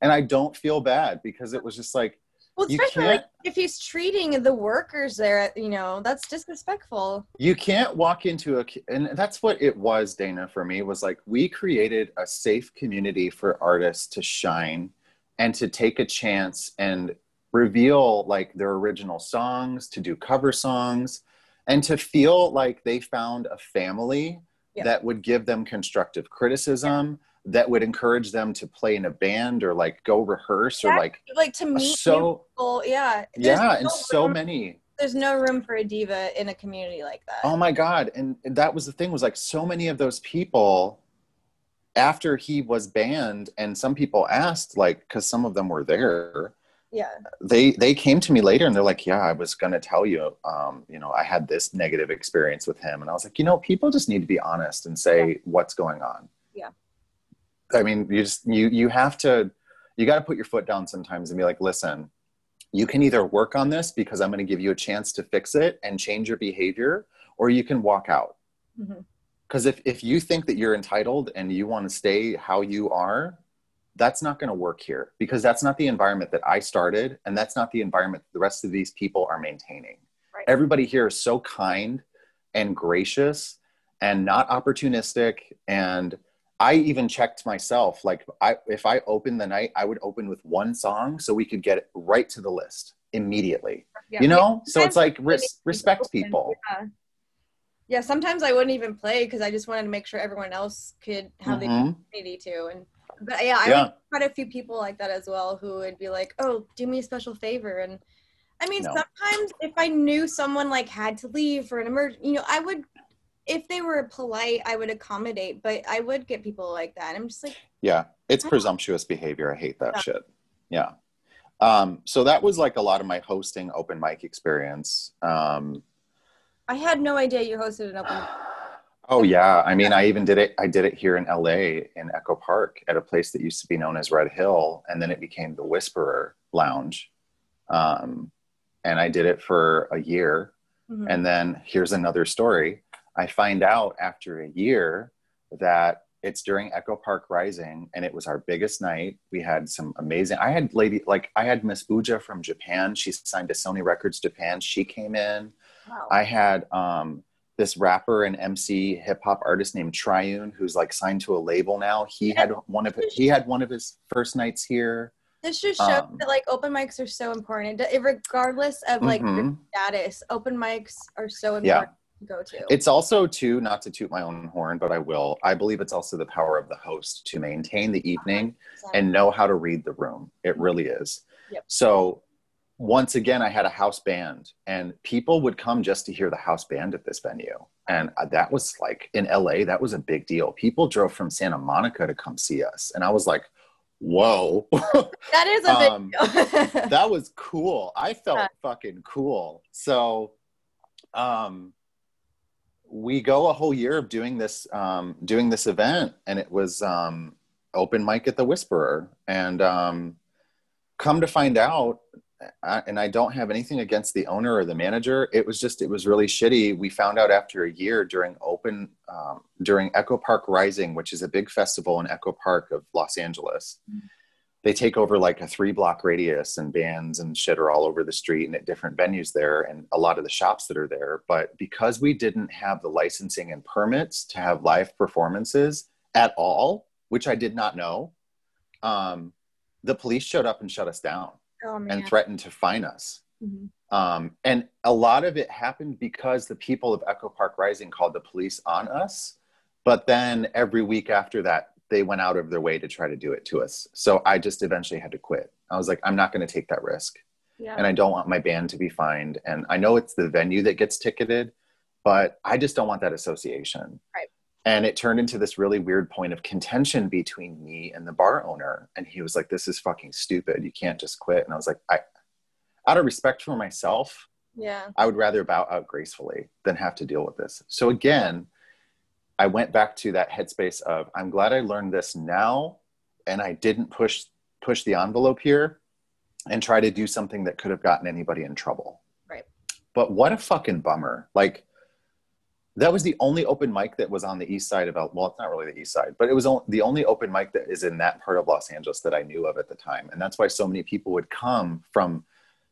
B: And I don't feel bad because it was just like,
A: well, especially like, if he's treating the workers there, you know, that's disrespectful.
B: you can't walk into a and that's what it was dana for me was like we created a safe community for artists to shine and to take a chance and reveal like their original songs to do cover songs and to feel like they found a family
A: Yeah.
B: that would give them constructive criticism that would encourage them to play in a band or like go rehearse or like
A: Like to meet
B: so
A: people, yeah. There's
B: yeah and
A: no
B: so many
A: There's no room for a diva in a community like that.
B: Oh my god! And, and that was the thing was like so many of those people, after he was banned, and some people asked like because some of them were there.
A: yeah.
B: They they came to me later and they're like, yeah, I was gonna tell you, um, you know, I had this negative experience with him, and I was like, you know, people just need to be honest and say what's going on.
A: Yeah.
B: I mean, you just you you have to you got to put your foot down sometimes and be like, listen, you can either work on this because I'm going to give you a chance to fix it and change your behavior, or you can walk out.
A: Mm-hmm.
B: Because if, if you think that you're entitled and you want to stay how you are, that's not going to work here because that's not the environment that I started and that's not the environment the rest of these people are maintaining.
A: Right.
B: Everybody here is so kind and gracious and not opportunistic and I even checked myself like I if I opened the night I would open with one song so we could get it right to the list immediately.
A: Yeah.
B: You know? So it's like res- respect
A: open,
B: people.
A: Yeah. yeah, sometimes I wouldn't even play because I just wanted to make sure everyone else could have the
B: Mhm.
A: opportunity to. And but yeah, I
B: Yeah.
A: quite a few people like that as well who would be like, "Oh, do me a special favor." And I mean,
B: No.
A: sometimes if I knew someone like had to leave for an emergency, you know, I would. If they were polite, I would accommodate, but I would get people like that. I'm just like,
B: Yeah, it's presumptuous behavior. I hate that
A: Yeah.
B: shit. Yeah. Um, so that was like a lot of my hosting open mic experience. Um,
A: I had no idea you hosted an open. [SIGHS]
B: oh yeah, I mean, I even did it. I did it here in LA in Echo Park at a place that used to be known as Red Hill, and then it became the Whisperer Lounge. Um, and I did it for a year,
A: Mhm.
B: and then here's another story. I find out after a year that it's during Echo Park Rising and it was our biggest night. We had some amazing I had lady like I had Miss Buja from Japan. She signed to Sony Records Japan. She came in.
A: Wow.
B: I had um this rapper and MC hip hop artist named Triune who's like signed to a label now. He had one of he had one of his first nights here.
A: This just shows
B: Um,
A: that like open mics are so important, It- regardless of like
B: Mhm.
A: status. Open mics are so important
B: Yeah.
A: Go to.
B: It's also too not to toot my own horn, but I will. I believe it's also the power of the host to maintain the evening
A: 100%.
B: and know how to read the room. It really is.
A: Yep.
B: So once again, I had a house band, and people would come just to hear the house band at this venue, and uh, that was like in LA. That was a big deal. People drove from Santa Monica to come see us, and I was like, "Whoa." [LAUGHS]
A: that is a big
B: Um,
A: deal. [LAUGHS]
B: that was cool. I felt
A: Yeah.
B: fucking cool. So, um, we go a whole year of doing this, um, doing this event, and it was um, open mic at the Whisperer. And um, come to find out, I, and I don't have anything against the owner or the manager. It was just, it was really shitty. We found out after a year during open, um, during Echo Park Rising, which is a big festival in Echo Park of Los Angeles they take over like a three block radius and bands and shit are all over the street and at different venues there and a lot of the shops that are there. But because we didn't have the licensing and permits to have live performances at all which i did not know um, the police showed up and shut us down
A: oh
B: and threatened to fine us.
A: Mhm.
B: um, and a lot of it happened because the people of echo park rising called the police on us. But then every week after that they went out of their way to try to do it to us so i just eventually had to quit i was like i'm not going to take that risk
A: yeah.
B: and i don't want my band to be fined and i know it's the venue that gets ticketed but i just don't want that association
A: Right.
B: and it turned into this really weird point of contention between me and the bar owner and he was like this is fucking stupid you can't just quit and i was like i out of respect for myself
A: yeah.
B: I would rather bow out gracefully than have to deal with this. So again, I went back to that headspace of I'm glad I learned this now and I didn't push push the envelope here and try to do something that could have gotten anybody in trouble.
A: Right.
B: But what a fucking bummer. Like that was the only open mic that was on the east side of El- well, it's not really the east side, but it was the only open mic that is in that part of Los Angeles that I knew of at the time, and that's why so many people would come from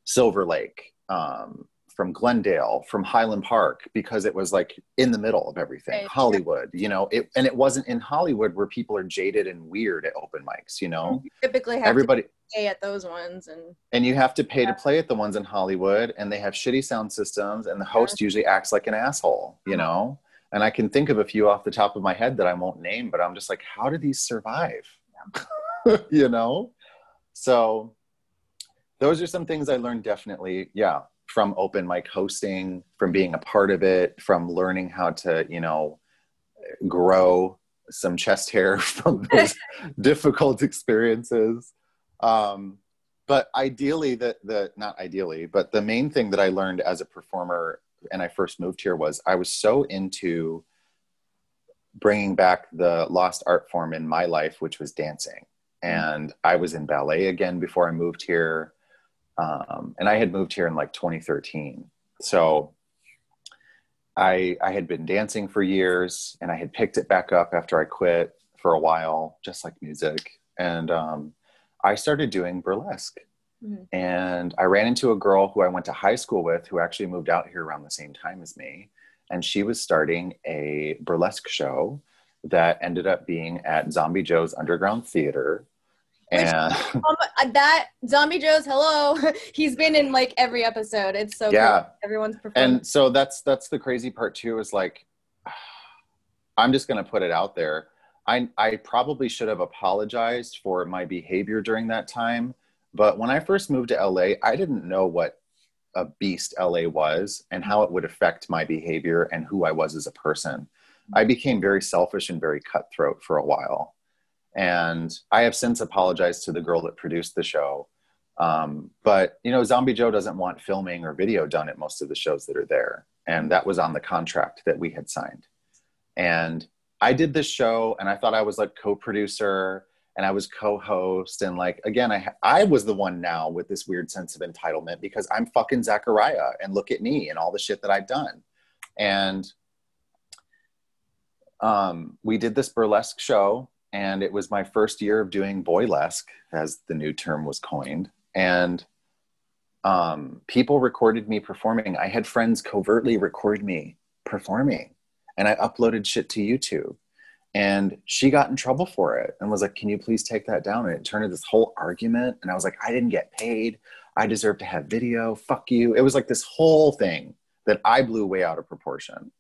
B: Silver Lake, um, from Glendale, from Highland Park, because it was like in the middle of everything.
A: Right.
B: Hollywood, you know, it, and it wasn't in Hollywood where people are jaded and weird at open mics, you know.
A: You typically have
B: Everybody,
A: to pay at those ones and
B: and you have to pay to play at the ones in Hollywood, and they have shitty sound systems, and the host usually acts like an asshole, you
A: Uh-huh.
B: know. And I can think of a few off the top of my head that I won't name, but I'm just like, how do these survive? [LAUGHS] you know. So those are some things I learned definitely, yeah, from open mic hosting, from being a part of it, from learning how to, you know, grow some chest hair [LAUGHS] from those [LAUGHS] difficult experiences. Um, but ideally, the the not ideally, but the main thing that I learned as a performer and I first moved here was I was so into bringing back the lost art form in my life, which was dancing. And I was in ballet again before I moved here. Um, and I had moved here in like 2013. So I, I had been dancing for years and I had picked it back up after I quit for a while, just like music. And um, I started doing burlesque.
A: Mhm.
B: And I ran into a girl who I went to high school with who actually moved out here around the same time as me. And she was starting a burlesque show that ended up being at Zombie Joe's Underground Theater.
A: Which-
B: And
A: um, uh, that Zombie Joe's hello. [LAUGHS] He's been in like every episode. It's so
B: Yeah.
A: cool. Everyone's
B: and so that's that's the crazy part too is like [SIGHS] i'm just going to put it out there i i probably should have apologized for my behavior during that time but when i first moved to la i didn't know what a beast la was and how it would affect my behavior and who i was as a person i became very selfish and very cutthroat for a while and i have since apologized to the girl that produced the show. Um, but you know, Zombie Joe doesn't want filming or video done at most of the shows that are there, and that was on the contract that we had signed. And I did this show, and I thought I was like co-producer, and I was co-host, and like again, I I was the one now with this weird sense of entitlement because I'm fucking Zachariah, and look at me and all the shit that I've done, and um, we did this burlesque show and it was my first year of doing boylesque as the new term was coined. And um, people recorded me performing. I had friends covertly record me performing. And i uploaded shit to youtube. And she got in trouble for it and was like can you please take that down? And it turned into this whole argument. And i was like i didn't get paid. I deserve to have video. Fuck you. It was like this whole thing that i blew way out of proportion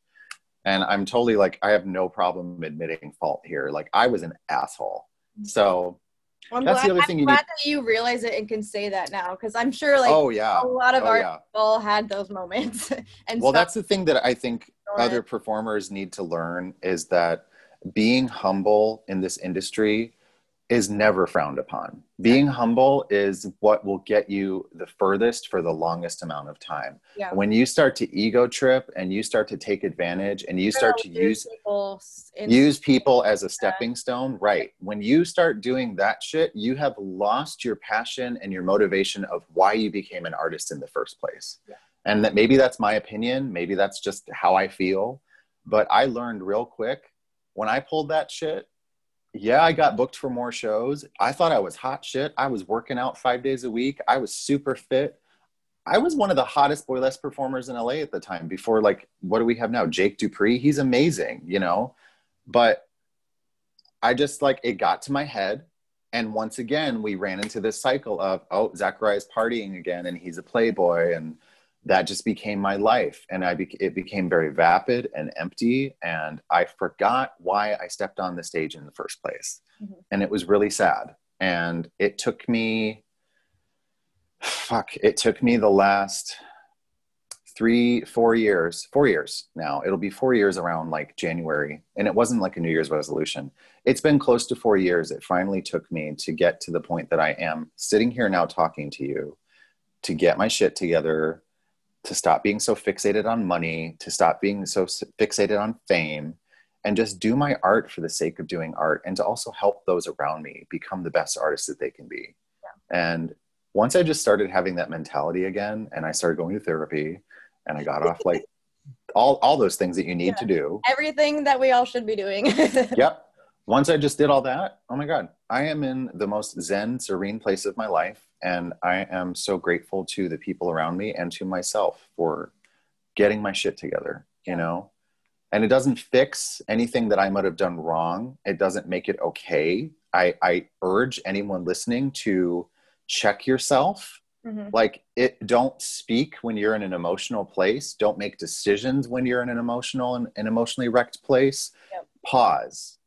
B: and i'm totally like i have no problem admitting fault here. Like i was an asshole. Mm-hmm. So
A: well, that's glad, the other thing I'm you glad need. that you realize it and can say that now because i'm sure like
B: oh yeah.
A: a lot of oh, our yeah. people had those moments. [LAUGHS]
B: And well that's the thing that i think other performers need to learn is that being humble in this industry is never frowned upon. Being humble is what will get you the furthest for the longest amount of time. Yeah. When you start to ego trip and you start to take advantage and you start to use people use people as a stepping stone, right? When you start doing that shit, you have lost your passion and your motivation of why you became an artist in the first place. Yeah. And that maybe that's my opinion, maybe that's just how I feel, but I learned real quick when I pulled that shit yeah, I got booked for more shows. I thought I was hot shit. I was working out five days a week. I was super fit. I was one of the hottest boylesque performers in LA at the time before, like, what do we have now? Jake Dupree. He's amazing, you know? But I just like it got to my head. And once again, we ran into this cycle of, oh, Zachariah's partying again and he's a playboy. And that just became my life and i be- it became very vapid and empty and i forgot why i stepped on the stage in the first place. Mm-hmm. and it was really sad. And it took me fuck it took me the last three four years four years now. It'll be four years around like january. And it wasn't like a new year's resolution. It's been close to four years. It finally took me to get to the point that i am sitting here now talking to you to get my shit together to stop being so fixated on money, to stop being so fixated on fame, and just do my art for the sake of doing art and to also help those around me become the best artists that they can be. Yeah. And once I just started having that mentality again and I started going to therapy and I got off [LAUGHS] like all, all those things that you need yeah. to do.
A: Everything that we all should be doing. [LAUGHS]
B: yep. Once I just did all that, oh my God, I am in the most zen, serene place of my life. And I am so grateful to the people around me and to myself for getting my shit together, you know? And it doesn't fix anything that I might have done wrong. It doesn't make it okay. I, I urge anyone listening to check yourself. Mm-hmm. Like it don't speak when you're in an emotional place. Don't make decisions when you're in an emotional and an emotionally wrecked place. Yep. Pause.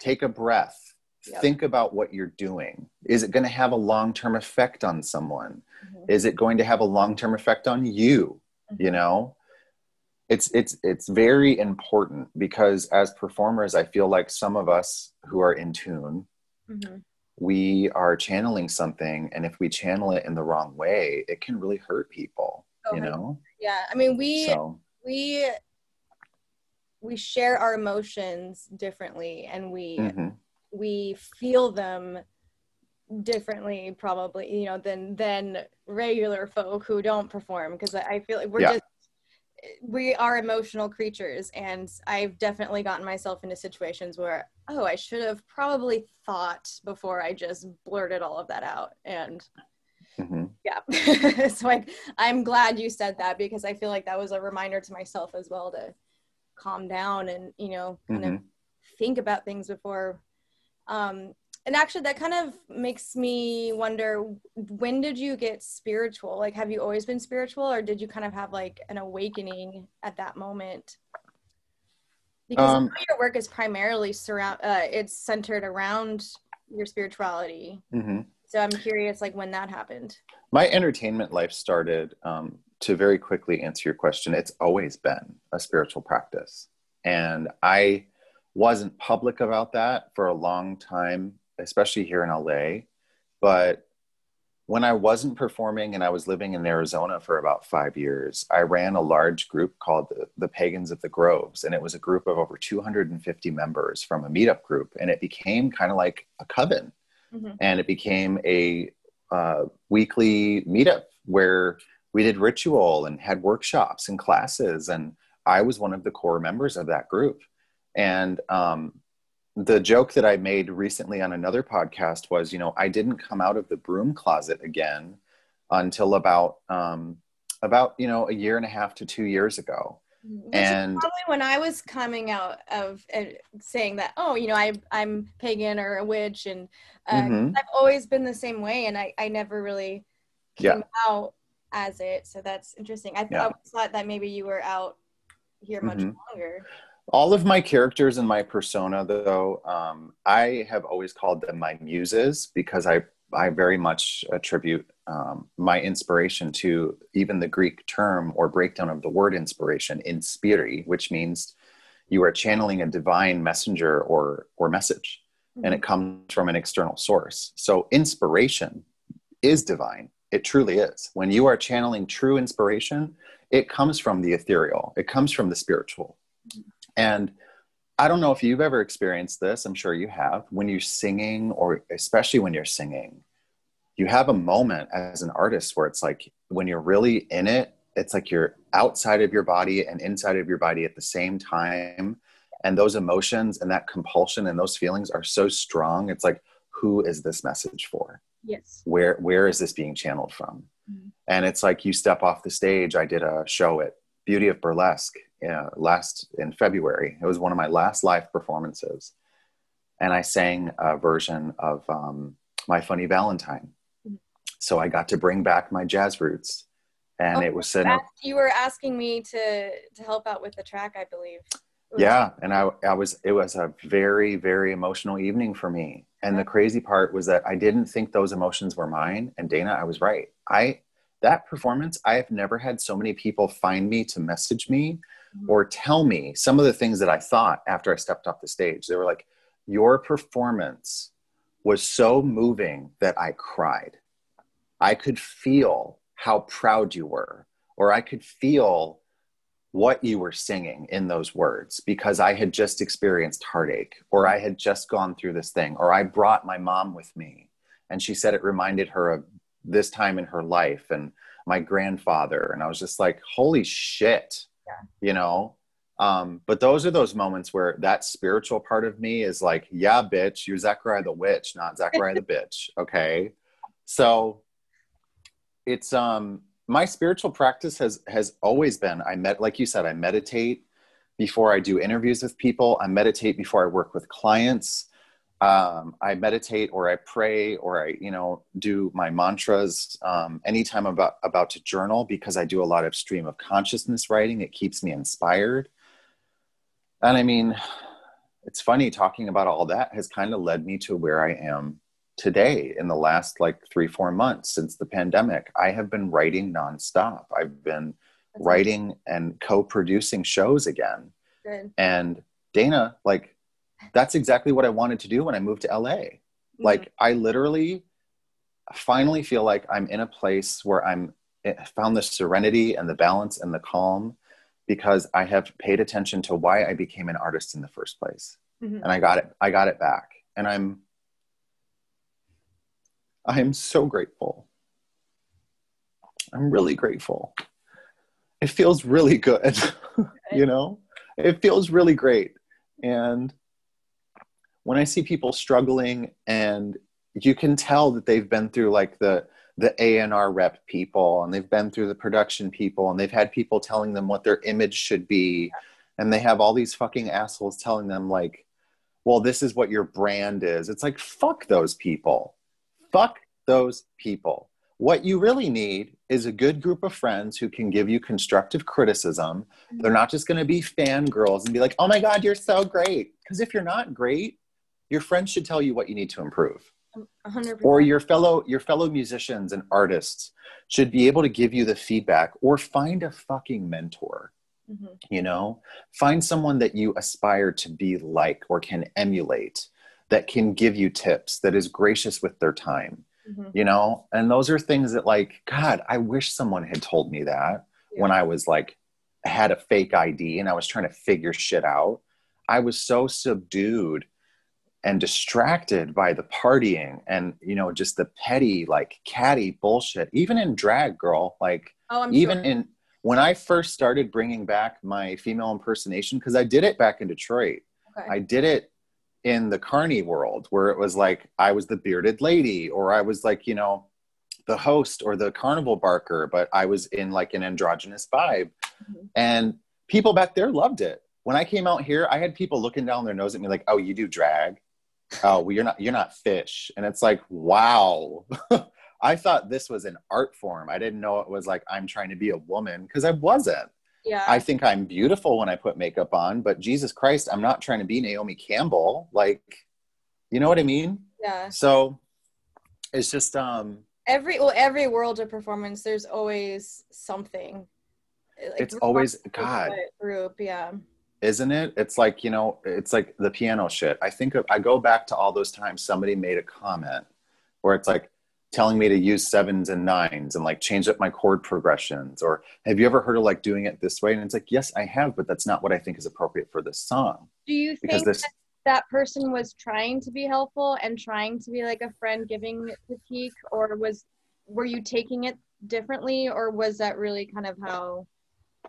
B: Take a breath Yep. Think about what you're doing. Is it going to have a long term effect on someone? Mm-hmm. Is it going to have a long term effect on you? Mm-hmm. You know, it's it's it's very important because as performers, I feel like some of us who are in tune, mm-hmm. we are channeling something, and if we channel it in the wrong way, it can really hurt people. Oh, you know?
A: Yeah, I mean, we so. we we share our emotions differently, and we mm-hmm we feel them differently probably you know than than regular folk who don't perform because i feel like we're yeah. just we are emotional creatures and i've definitely gotten myself into situations where oh i should have probably thought before i just blurted all of that out and mm-hmm. yeah [LAUGHS] so like i'm glad you said that because i feel like that was a reminder to myself as well to calm down and you know kind mm-hmm. of think about things before um, and actually, that kind of makes me wonder when did you get spiritual? Like, have you always been spiritual, or did you kind of have like an awakening at that moment? Because um, your work is primarily surround, uh, it's centered around your spirituality. Mm-hmm. So I'm curious, like, when that happened.
B: My entertainment life started. Um, to very quickly answer your question, it's always been a spiritual practice, and I wasn't public about that for a long time, especially here in LA. But when I wasn't performing and I was living in Arizona for about five years, I ran a large group called the, the, Pagans of the Groves. And it was a group of over 250 members from a meetup group. And it became kind of like a coven. Mm-hmm. And it became a uh, weekly meetup where we did ritual and had workshops and classes. And I was one of the core members of that group. And um, the joke that I made recently on another podcast was, you know, I didn't come out of the broom closet again until about um, about you know a year and a half to two years ago.
A: Which and probably when I was coming out of uh, saying that, oh, you know, I I'm pagan or a witch, and uh, mm-hmm. I've always been the same way, and I I never really came yeah. out as it. So that's interesting. I, yeah. I thought that maybe you were out here much mm-hmm. longer.
B: All of my characters and my persona though um, i have always called them my muses because i i very much attribute um, my inspiration to even the greek term or breakdown of the word inspiration inspiri which means you are channeling a divine messenger or or message mm-hmm. and it mm-hmm. comes from an external source. So inspiration is divine. It truly is. When you are channeling true inspiration it comes from the ethereal. It comes from the spiritual and I don't know if you've ever experienced this. I'm sure you have. When you're singing, or especially when you're singing, you have a moment as an artist where it's like when you're really in it, it's like you're outside of your body and inside of your body at the same time. And those emotions and that compulsion and those feelings are so strong. It's like, who is this message for?
A: Yes.
B: Where where is this being channeled from? Mm-hmm. And it's like you step off the stage. I did a show at Beauty of Burlesque uh, last in February. It was one of my last live performances, and I sang a version of um, "My Funny Valentine." So I got to bring back my jazz roots, and oh, it was
A: that, you were asking me to to help out with the track, I believe.
B: Yeah, and I I was it was a very very emotional evening for me. And the crazy part was that I didn't think those emotions were mine. And Dana, I was right. I that performance, I have never had so many people find me to message me. Mm-hmm. or tell me some of the things that I thought after I stepped off the stage. They were like, Your performance was so moving that I cried. I could feel how proud you were, or I could feel what you were singing in those words because I had just experienced heartache, or I had just gone through this thing, or I brought my mom with me. And she said it reminded her of this time in her life and my grandfather. And I was just like, holy shit yeah. you know um, but those are those moments where that spiritual part of me is like, yeah, bitch, you're Zachariah the witch, not Zachariah the [LAUGHS] bitch. Okay. So it's um my spiritual practice has has always been I met like you said, I meditate before I do interviews with people. I meditate before I work with clients um, I meditate or I pray or I, you know, do my mantras um, anytime I'm about, about to journal because I do a lot of stream of consciousness writing. It keeps me inspired. And I mean, it's funny talking about all that has kind of led me to where I am today in the last like three, four months since the pandemic. I have been writing nonstop. I've been That's writing and co producing shows again. Good. And Dana, like, that's exactly what I wanted to do when I moved to LA. Mm-hmm. Like I literally finally feel like I'm in a place where I'm eh, found the serenity and the balance and the calm because I have paid attention to why I became an artist in the first place. Mm-hmm. And I got it I got it back. And I'm I am so grateful. I'm really grateful. It feels really good, [LAUGHS] you know? It feels really great. And when I see people struggling and you can tell that they've been through like the the A&R rep people and they've been through the production people and they've had people telling them what their image should be and they have all these fucking assholes telling them like well this is what your brand is. It's like fuck those people. Fuck those people. What you really need is a good group of friends who can give you constructive criticism. They're not just going to be fangirls and be like oh my god you're so great. Because if you're not great your friends should tell you what you need to improve 100%. or your fellow your fellow musicians and artists should be able to give you the feedback or find a fucking mentor mm-hmm. you know find someone that you aspire to be like or can emulate that can give you tips that is gracious with their time mm-hmm. you know and those are things that like god i wish someone had told me that yeah. when i was like had a fake id and i was trying to figure shit out i was so subdued and distracted by the partying and you know just the petty like catty bullshit even in drag girl like oh, even sure. in when i first started bringing back my female impersonation because i did it back in detroit okay. i did it in the carney world where it was like i was the bearded lady or i was like you know the host or the carnival barker but i was in like an androgynous vibe mm-hmm. and people back there loved it when i came out here i had people looking down their nose at me like oh you do drag oh well you're not you're not fish and it's like wow [LAUGHS] i thought this was an art form i didn't know it was like i'm trying to be a woman because i wasn't
A: Yeah.
B: I think I'm beautiful when I put makeup on, but Jesus Christ, I'm not trying to be Naomi Campbell. Like, you know what I mean?
A: Yeah.
B: So it's just um
A: every well every world of performance there's always something
B: like, it's always god
A: group yeah
B: isn't it? It's like you know it's like the piano shit. I think of, i go back to all those times somebody made a comment where it's like telling me to use sevens and nines and like change up my chord progressions or have you ever heard of like doing it this way? And it's like yes i have but that's not what i think is appropriate for this song.
A: Do you because think this that, that person was trying to be helpful and trying to be like a friend giving critique or was were you taking it differently or was that really kind of how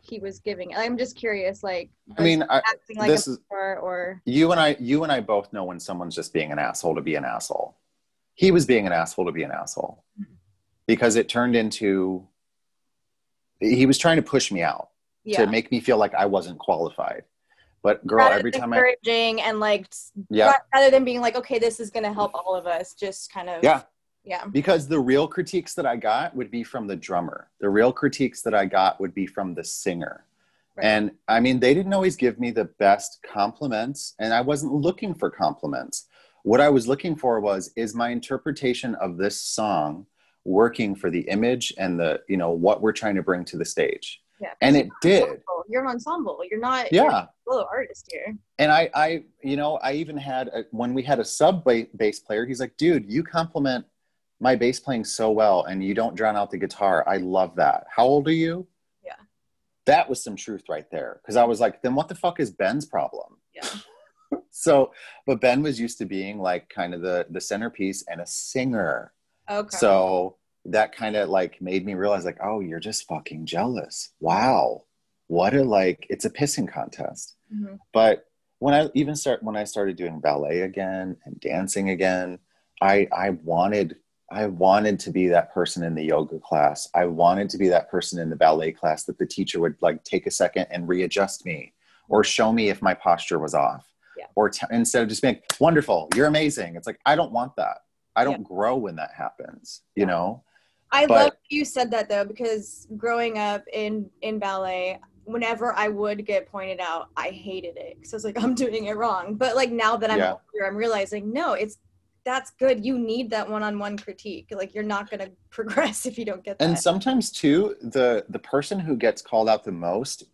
A: he was giving. I'm just curious like
B: i mean I, like this is or? You and i you and i both know when someone's just being an asshole to be an asshole. He was being an asshole to be an asshole. Mm-hmm. because it turned into he was trying to push me out yeah. to make me feel like i wasn't qualified. But girl rather every time I'm
A: encouraging I, and like yeah. rather than being like okay this is going to help all of us just kind of
B: yeah
A: yeah.
B: Because the real critiques that I got would be from the drummer. The real critiques that I got would be from the singer. Right. And I mean, they didn't always give me the best compliments, and I wasn't looking for compliments. What I was looking for was is my interpretation of this song working for the image and the, you know, what we're trying to bring to the stage. Yeah. And it did.
A: You're an ensemble. You're not
B: yeah. You're a
A: solo artist here.
B: And I I you know, I even had a, when we had a sub bass player, he's like, "Dude, you compliment my bass playing so well and you don't drown out the guitar. I love that. How old are you?
A: Yeah.
B: That was some truth right there. Cause I was like, then what the fuck is Ben's problem?
A: Yeah. [LAUGHS]
B: so, but Ben was used to being like kind of the, the centerpiece and a singer.
A: Okay.
B: So that kind of like made me realize like, oh, you're just fucking jealous. Wow. What a like, it's a pissing contest. Mm-hmm. But when I even start, when I started doing ballet again and dancing again, I, I wanted I wanted to be that person in the yoga class. I wanted to be that person in the ballet class that the teacher would like take a second and readjust me or show me if my posture was off.
A: Yeah.
B: Or t- instead of just being wonderful, you're amazing. It's like, I don't want that. I don't yeah. grow when that happens, you yeah. know?
A: I but, love you said that though, because growing up in, in ballet, whenever I would get pointed out, I hated it. Cause I was like, I'm doing it wrong. But like now that I'm older, I'm realizing no, it's that's good. You need that one-on-one critique. Like you're not going [LAUGHS] to progress if you don't get that.
B: And sometimes too, the the person who gets called out the most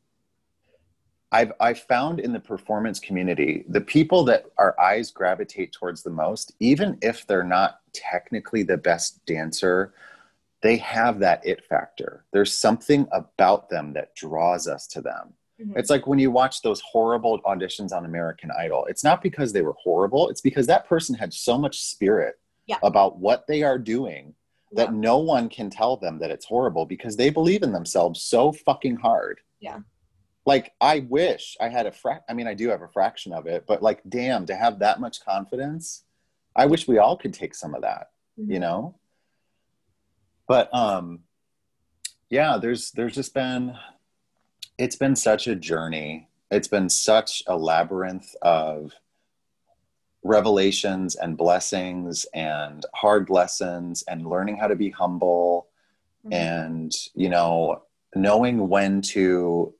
B: I've I've found in the performance community, the people that our eyes gravitate towards the most, even if they're not technically the best dancer, they have that it factor. There's something about them that draws us to them. Mm-hmm. It's like when you watch those horrible auditions on American Idol. It's not because they were horrible, it's because that person had so much spirit
A: yeah.
B: about what they are doing that yeah. no one can tell them that it's horrible because they believe in themselves so fucking hard.
A: Yeah.
B: Like I wish I had a frac I mean I do have a fraction of it, but like damn to have that much confidence. I wish we all could take some of that, mm-hmm. you know? But um yeah, there's there's just been it's been such a journey. It's been such a labyrinth of revelations and blessings and hard lessons and learning how to be humble mm-hmm. and, you know, knowing when to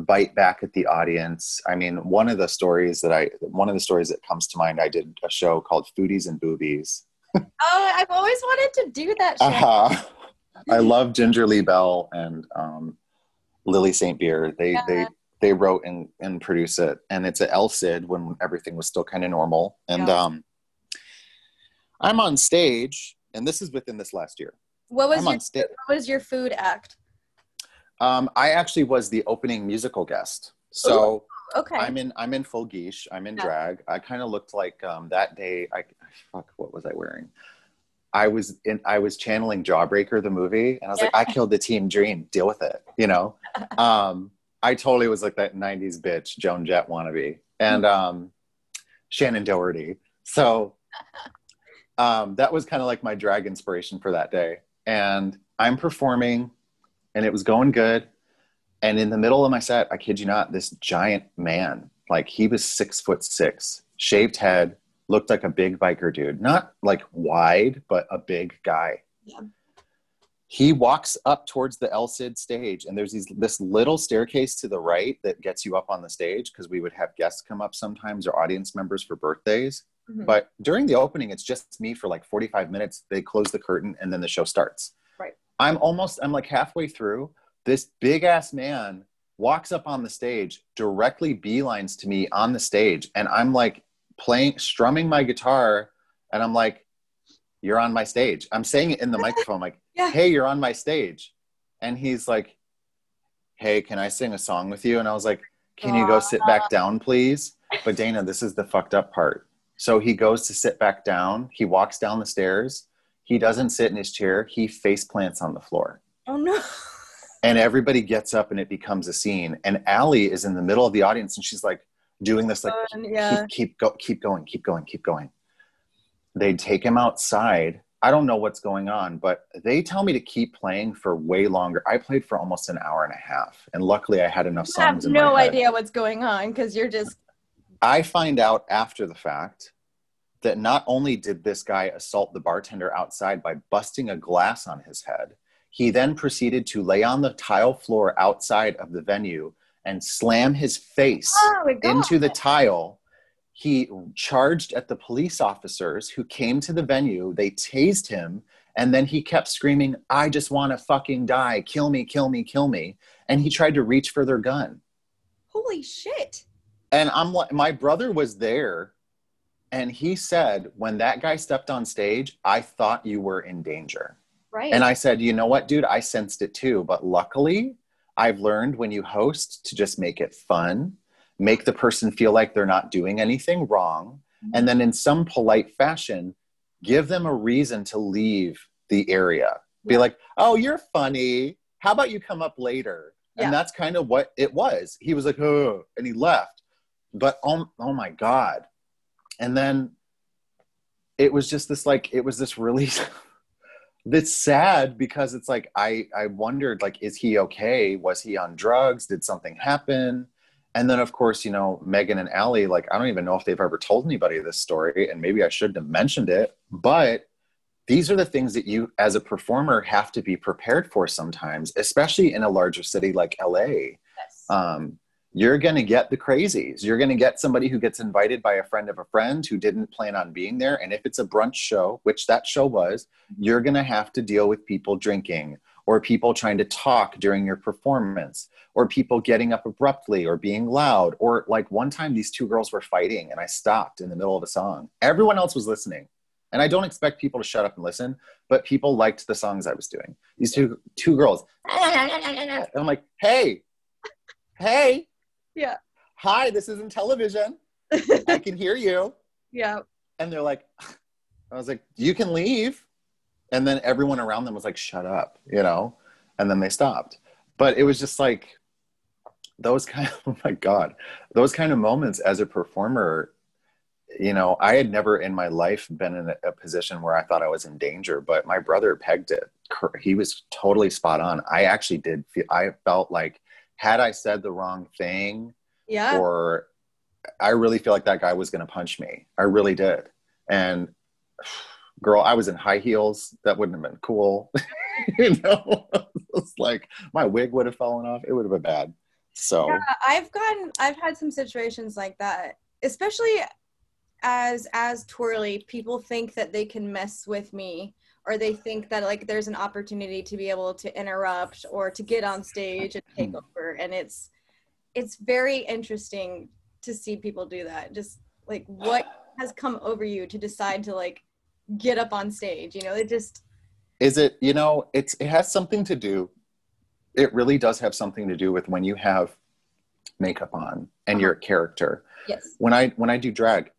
B: bite back at the audience. I mean, one of the stories that I, one of the stories that comes to mind, I did a show called Foodies and Boobies. [LAUGHS]
A: oh, I've always wanted to do that show. Uh-huh.
B: I love Ginger Lee Bell and um, Lili St. Beer. They yeah. they they wrote and and produce it, and it's at El Cid when everything was still kind of normal. And yeah. um, I'm on stage, and this is within this last year.
A: What was I'm your sta- What was your food act?
B: Um, I actually was the opening musical guest. So
A: Ooh, okay,
B: I'm in I'm in full geesh. I'm in yeah. drag. I kind of looked like um, that day. I fuck. What was I wearing? I was in, I was channeling Jawbreaker the movie, and I was yeah. like, I killed the team dream. Deal with it, you know. [LAUGHS] um, I totally was like that '90s bitch, Joan Jett wannabe, and um, Shannen Doherty. So um, that was kind of like my drag inspiration for that day. And I'm performing, and it was going good. And in the middle of my set, I kid you not, this giant man, like he was six foot six, shaved head, looked like a big biker dude, not like wide, but a big guy.
A: Yeah.
B: he walks up towards the El Cid stage, and there's these this little staircase to the right that gets you up on the stage because we would have guests come up sometimes or audience members for birthdays. Mm-hmm. But during the opening, it's just me for like 45 minutes. They close the curtain and then the show starts.
A: Right.
B: I'm almost, I'm like halfway through. This big ass man walks up on the stage, directly beelines to me on the stage. And I'm like playing, strumming my guitar. And I'm like, you're on my stage. I'm saying it in the [LAUGHS] microphone, like, yeah. hey, you're on my stage. And he's like, hey, can I sing a song with you? And I was like, can you go sit back down, please? But Dana, this is the fucked up part. So he goes to sit back down. He walks down the stairs. He doesn't sit in his chair. He face plants on the floor.
A: Oh no.
B: And everybody gets up and it becomes a scene. And Allie is in the middle of the audience and she's like doing this like yeah. keep keep go, keep going, keep going, keep going. they'd take him outside. I don't know what's going on, but they tell me to keep playing for way longer. I played for almost an hour and a half, and luckily I had enough songs.
A: I have no idea what's going on because you're just
B: I find out after the fact that not only did this guy assault the bartender outside by busting a glass on his head, he then proceeded to lay on the tile floor outside of the venue and slam his face oh into the tile. He charged at the police officers who came to the venue. They tased him, and then he kept screaming, I just want to fucking die. Kill me, kill me, kill me. And he tried to reach for their gun.
A: Holy shit
B: and I'm like, my brother was there, and he said, when that guy stepped on stage, I thought you were in danger.
A: Right.
B: And I said, you know what, dude, I sensed it too. But luckily, I've learned when you host to just make it fun, make the person feel like they're not doing anything wrong, mm-hmm. and then in some polite fashion, give them a reason to leave the area. Be like, oh, you're funny. How about you come up later? Yeah. And that's kind of what it was. He was like, oh, and he left but oh, oh my god and then it was just this like it was this really [LAUGHS] it's sad because it's like i i wondered like is he okay? Was he on drugs? Did something happen? And then of course you know megan and Allie, like i don't even know if they've ever told anybody this story and maybe i shouldn't have mentioned it but these are the things that you as a performer have to be prepared for sometimes especially in a larger city like la yes. um, you're going to get the crazies. You're going to get somebody who gets invited by a friend of a friend who didn't plan on being there. And if it's a brunch show, which that show was, you're going to have to deal with people drinking or people trying to talk during your performance or people getting up abruptly or being loud. Or like one time, these two girls were fighting and I stopped in the middle of a song. Everyone else was listening. And I don't expect people to shut up and listen, but people liked the songs I was doing. These two two girls. [LAUGHS] I'm like, hey, hey,
A: yeah.
B: Hi, this isn't television. I can hear you. [LAUGHS]
A: Yeah.
B: And they're like, I was like, you can leave. And then everyone around them was like, shut up, you know? And then they stopped. But it was just like those kind of, [LAUGHS] oh my God, those kind of moments as a performer, you know, I had never in my life been in a, position where I thought I was in danger, but my brother pegged it. He was totally spot on. I actually did feel, I felt like had I said the wrong thing,
A: yeah,
B: or I really feel like that guy was going to punch me. I really did. And girl, I was in high heels. That wouldn't have been cool. [LAUGHS] you know, [LAUGHS] it's like my wig would have fallen off. It would have been bad. So yeah,
A: I've gotten, I've had some situations like that, especially as as twirly. People think that they can mess with me or they think that like there's an opportunity to be able to interrupt or to get on stage and take hmm. over. And it's it's very interesting to see people do that. Just like what has come over you to decide to like get up on stage? You know it just
B: is it you know it's it has something to do it really does have something to do with when you have makeup on and uh-huh. your character.
A: Yes.
B: When i when i do drag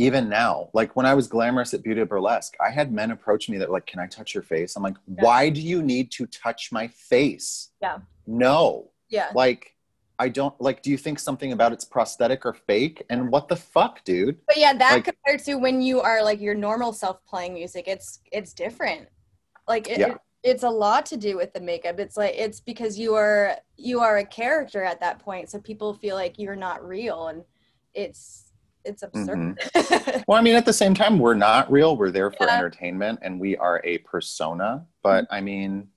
B: even now, like when I was glamorous at Beauty Burlesque, I had men approach me that like, "Can I touch your face?" I'm like, yeah. "Why do you need to touch my face?"
A: Yeah.
B: No.
A: Yeah.
B: Like, I don't like. Do you think something about it's prosthetic or fake? And what the fuck, dude?
A: But yeah, that like, compared to when you are like your normal self playing music, it's it's different. Like it, yeah. it, it's a lot to do with the makeup. It's like it's because you are you are a character at that point, so people feel like you're not real, and it's it's absurd. Mm-hmm. [LAUGHS]
B: well, I mean, at the same time, we're not real. We're there for yeah. entertainment, and we are a persona. But mm-hmm. I mean,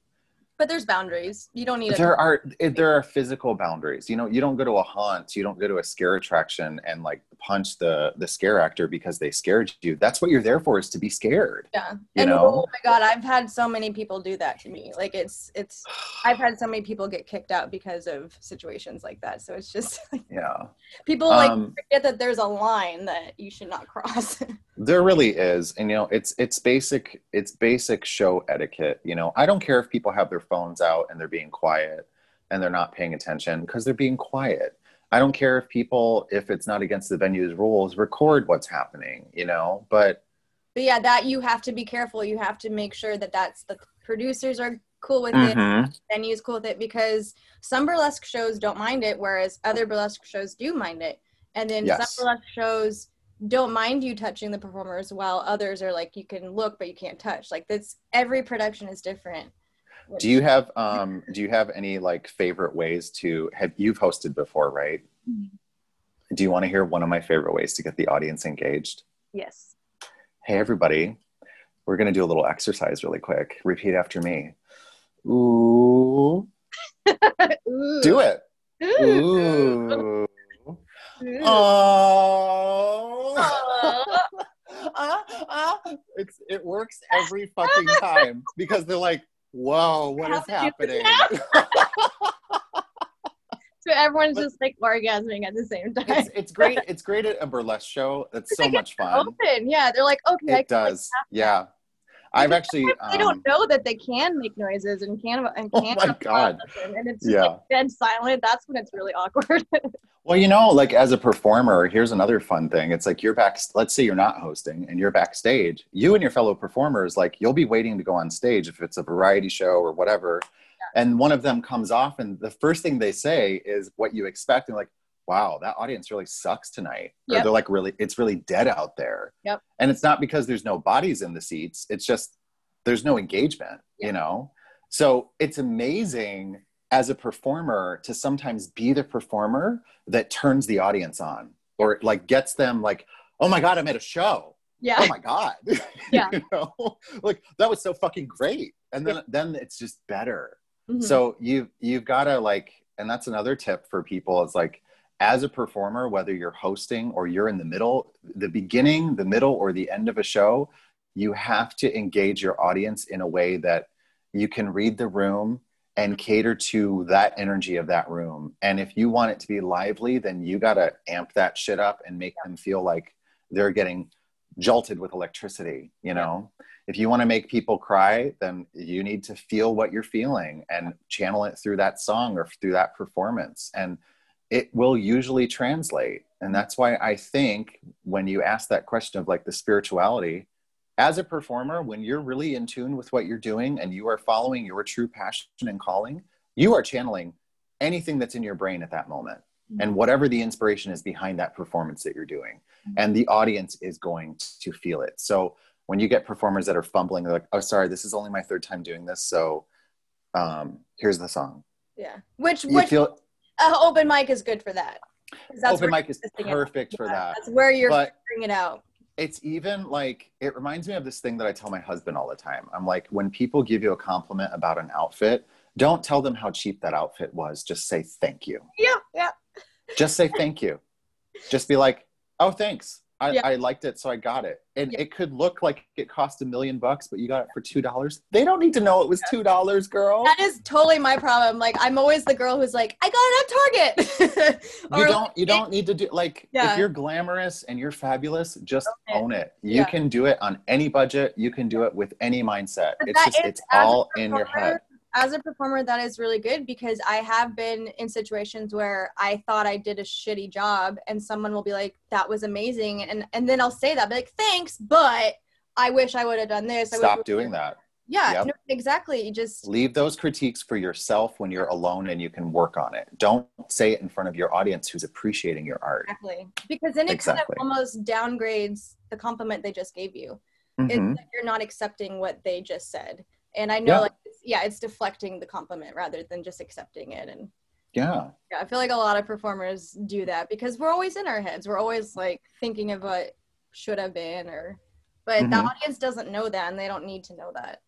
A: but there's boundaries. You don't need.
B: There are there are physical boundaries. You know, you don't go to a haunt, you don't go to a scare attraction and like punch the the scare actor because they scared you. That's what you're there for is to be scared.
A: Yeah. You and know? oh my god, I've had so many people do that to me. Like it's it's I've had so many people get kicked out because of situations like that. So it's just [LAUGHS] like,
B: yeah.
A: People like um, forget that there's a line that you should not cross. [LAUGHS]
B: there really is. And you know, it's it's basic it's basic show etiquette. You know, I don't care if people have their phones out and they're being quiet and they're not paying attention because they're being quiet I don't care if people, if it's not against the venue's rules, record what's happening, you know, but.
A: But yeah, that you have to be careful. You have to make sure that that's the producers are cool with mm-hmm. it, venues cool with it, because some burlesque shows don't mind it, whereas other burlesque shows do mind it. And then yes. some burlesque shows don't mind you touching the performers, while others are like, you can look, but you can't touch. Like this, every production is different
B: do you have um do you have any like favorite ways to have you've hosted before right? Mm-hmm. do you want to hear one of my favorite ways to get the audience engaged?
A: Yes.
B: Hey everybody. We're going to do a little exercise really quick. Repeat after me. Ooh, [LAUGHS] ooh. do it. Ooh, ooh. Oh. uh, uh, it's it works every fucking time because they're like whoa, what is happening? [LAUGHS]
A: so everyone's just like orgasming at the same time.
B: It's, it's great. [LAUGHS] It's great at a burlesque show. It's so much fun.
A: Open, yeah. They're like, okay,
B: it does, yeah. I've actually.
A: Um, they don't know that they can make noises and can and can.
B: Oh my god!
A: And it's yeah. like dead silent. That's when it's really awkward. [LAUGHS]
B: well, you know, like as a performer, here's another fun thing. It's like you're back. Let's say you're not hosting and you're backstage. You and your fellow performers, like you'll be waiting to go on stage if it's a variety show or whatever. Yeah. And one of them comes off, and the first thing they say is what you expect, and like, wow, that audience really sucks tonight. Yep. Or they're like, really, it's really dead out there.
A: Yep.
B: And it's not because there's no bodies in the seats. It's just there's no engagement, yep. you know? So it's amazing as a performer to sometimes be the performer that turns the audience on or like gets them like, oh my God, I'm at a show.
A: Yeah.
B: Oh my God. [LAUGHS]
A: Yeah.
B: you know, like that was so fucking great. And then, yeah. then it's just better. Mm-hmm. So you, you've got to like, and that's another tip for people is like, as a performer, whether you're hosting or you're in the middle, the beginning, the middle, or the end of a show, you have to engage your audience in a way that you can read the room and cater to that energy of that room. And if you want it to be lively, then you got to amp that shit up and make them feel like they're getting jolted with electricity, you know? If you want to make people cry, then you need to feel what you're feeling and channel it through that song or through that performance. And it will usually translate. And that's why I think when you ask that question of like the spirituality, as a performer, when you're really in tune with what you're doing and you are following your true passion and calling, you are channeling anything that's in your brain at that moment mm-hmm. and whatever the inspiration is behind that performance that you're doing. Mm-hmm. And the audience is going to feel it. So when you get performers that are fumbling, they're like, oh, sorry, this is only my third time doing this. So um, here's the song.
A: Yeah. Which, you which feel, uh, open mic is good for that.
B: open mic is perfect for that.
A: That's where you're but figuring it out.
B: It's even like it reminds me of this thing that I tell my husband all the time. I'm like, when people give you a compliment about an outfit, don't tell them how cheap that outfit was. Just say thank you.
A: Yeah, yeah.
B: Just say thank you. Just be like, oh, thanks. I, yeah. I liked it, so I got it. And yeah. it could look like it cost a million bucks, but you got it for two dollars. They don't need to know it was two dollars, girl.
A: That is totally my problem. Like I'm always the girl who's like, I got it at
B: Target. [LAUGHS] you don't you don't need to do like yeah. if you're glamorous and you're fabulous, just okay. own it. You can do it on any budget. You can do it with any mindset. But it's just it's all in your head
A: as a performer that is really good because i have been in situations where i thought i did a shitty job and someone will be like that was amazing. And and then i'll say that be like thanks but i wish i would have done this.
B: Stop doing that.
A: yeah yep. no, exactly. You just
B: leave those critiques for yourself when you're alone and you can work on it. Don't say it in front of your audience who's appreciating your art.
A: Exactly. Because then it exactly. kind of almost downgrades the compliment they just gave you. Mm-hmm. it's like you're not accepting what they just said. And i know yeah. like yeah, it's deflecting the compliment rather than just accepting it. And
B: Yeah.
A: Yeah, I feel like a lot of performers do that because we're always in our heads. We're always like thinking of what should have been or but mm-hmm. the audience doesn't know that and they don't need to know that.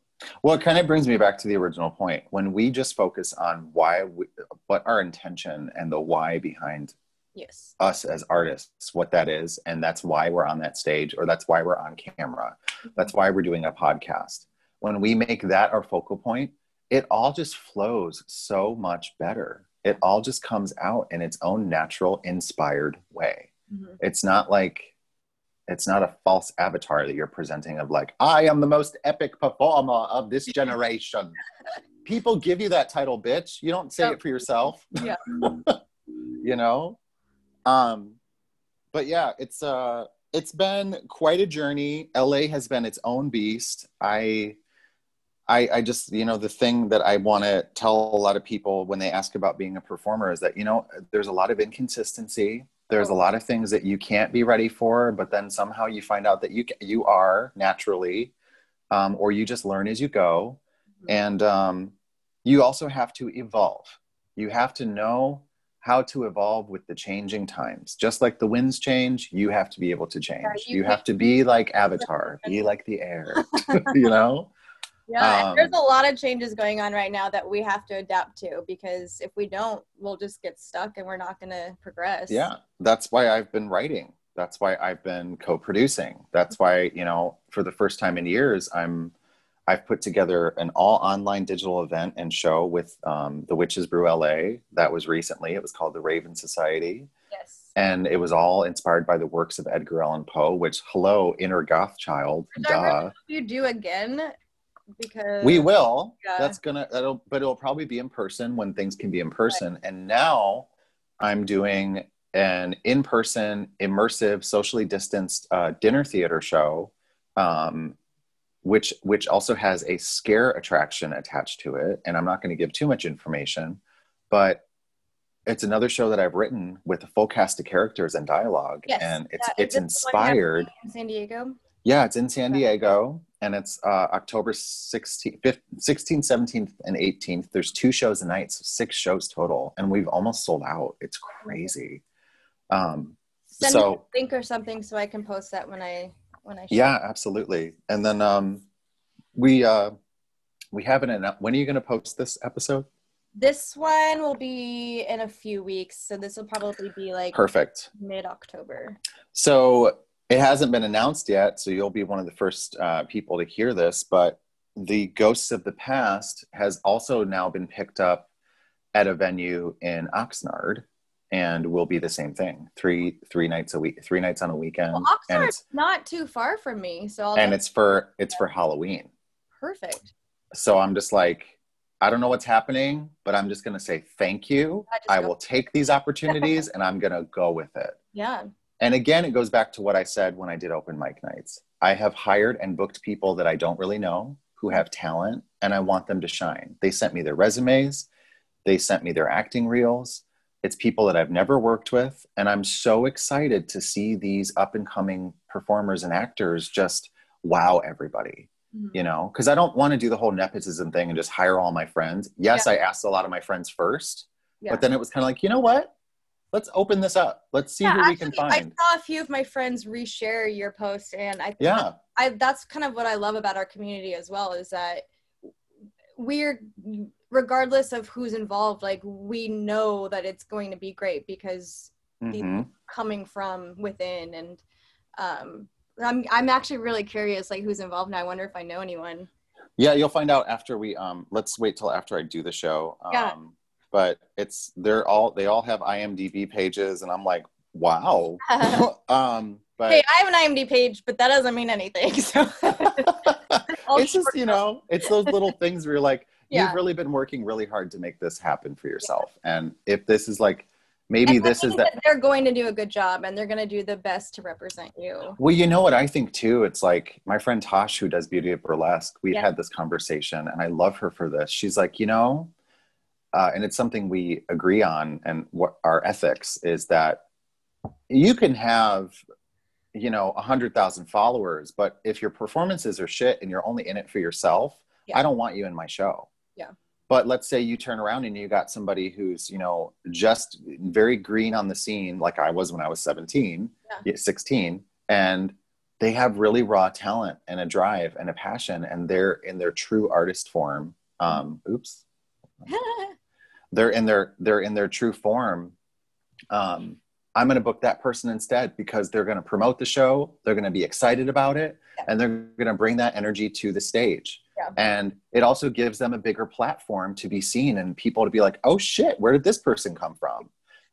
B: Well, it kind of brings me back to the original point. When we just focus on why, we, what our intention and the why behind
A: yes
B: us as artists, what that is, and that's why we're on that stage, or that's why we're on camera, mm-hmm. that's why we're doing a podcast. When we make that our focal point, it all just flows so much better. It all just comes out in its own natural, inspired way. Mm-hmm. It's not like it's not a false avatar that you're presenting of like i am the most epic performer of this [LAUGHS] generation. People give you that title bitch. You don't say it for yourself. [LAUGHS]
A: Yeah. [LAUGHS]
B: You know? Um but yeah it's uh it's been quite a journey. La has been its own beast. I I, I just, you know, the thing that I want to tell a lot of people when they ask about being a performer is that, you know, there's a lot of inconsistency. There's a oh. lot of things that you can't be ready for but then somehow you find out that you you are naturally um, or you just learn as you go. Mm-hmm. and um, you also have to evolve. You have to know how to evolve with the changing times. Just like the winds change you have to be able to change. yeah, you, you have to [LAUGHS] be like avatar. Be like the air [LAUGHS] you know
A: yeah, um, there's a lot of changes going on right now that we have to adapt to because if we don't, we'll just get stuck and we're not going to progress.
B: Yeah, that's why I've been writing. That's why I've been co-producing. That's why you know, for the first time in years, I'm I've put together an all online digital event and show with um, the Witches Brew LA. That was recently. It was called the Raven Societea.
A: Yes.
B: And it was all inspired by the works of Edgar Allan Poe, which, hello, inner goth child. Duh.
A: You do again because
B: we will. Yeah. that's gonna that'll but it'll probably be in person when things can be in person. Right. and now i'm doing an in-person immersive socially distanced uh, dinner theater show um, which which also has a scare attraction attached to it. And i'm not going to give too much information but it's another show that i've written with a full cast of characters and dialogue.
A: Yes,
B: and it's it's inspired
A: in san diego?
B: Yeah it's in san diego and it's uh, October 16th, 16th, 17th, and 18th. There's two shows a night, so six shows total, and we've almost sold out. It's crazy. Um,
A: Send
B: so,
A: me a link or something so I can post that when I when I.
B: Yeah, absolutely. And then um, we uh, we have an when are you going to post this episode?
A: This one will be in a few weeks, so this will probably be like
B: perfect
A: mid October.
B: So it hasn't been announced yet, so you'll be one of the first uh, people to hear this. But the Ghosts of the Past has also now been picked up at a venue in Oxnard, and will be the same thing three three nights a week, three nights on a weekend. Well,
A: Oxnard's not too far from me, so I'll
B: and it's for it's for Halloween.
A: Perfect.
B: So I'm just like, I don't know what's happening, but I'm just gonna say thank you. I, I will take these opportunities, [LAUGHS] and I'm gonna go with it.
A: Yeah
B: and again, it goes back to what I said when I did open mic nights. I have hired and booked people that I don't really know who have talent, and I want them to shine. They sent me their resumes, they sent me their acting reels. It's people that I've never worked with, and I'm so excited to see these up and coming performers and actors just wow everybody. Mm-hmm. You know, because I don't want to do the whole nepotism thing and just hire all my friends. Yes, yeah. I asked a lot of my friends first, yeah. but then it was kind of like, you know what? Let's open this up. Let's see yeah, who actually, we can find. I
A: saw a few of my friends reshare your post, and I
B: yeah,
A: I that's kind of what I love about our community as well is that we're regardless of who's involved, like we know that it's going to be great because mm-hmm. coming from within, and um, I'm I'm actually really curious, like who's involved, and I wonder if I know anyone.
B: Yeah, you'll find out after we um. Let's wait till after I do the show. Um, yeah but it's they're all they all have IMDb pages, and I'm like, wow. [LAUGHS] [LAUGHS] um, but
A: hey, I have an IMDb page, but that doesn't mean anything. [LAUGHS] So
B: it's just you know, it's those little things where you're like, yeah. you've really been working really hard to make this happen for yourself, yeah. and if this is like maybe this is that,
A: that they're going to do a good job and they're going to do the best to represent you
B: well you know what i think too it's like my friend tosh who does beauty of burlesque we've yeah. had this conversation and i love her for this she's like you know uh, and it's something we agree on and what our ethics is that you can have you know a hundred thousand followers but if your performances are shit and you're only in it for yourself yeah. i don't want you in my show
A: yeah
B: but let's say you turn around and you got somebody who's you know just very green on the scene like i was when i was 17 yeah. 16 and they have really raw talent and a drive and a passion and they're in their true artist form um oops [LAUGHS] they're in their they're in their true form um i'm going to book that person instead because they're going to promote the show they're going to be excited about it yeah. and they're going to bring that energy to the stage yeah. and it also gives them a bigger platform to be seen and people to be like oh shit where did this person come from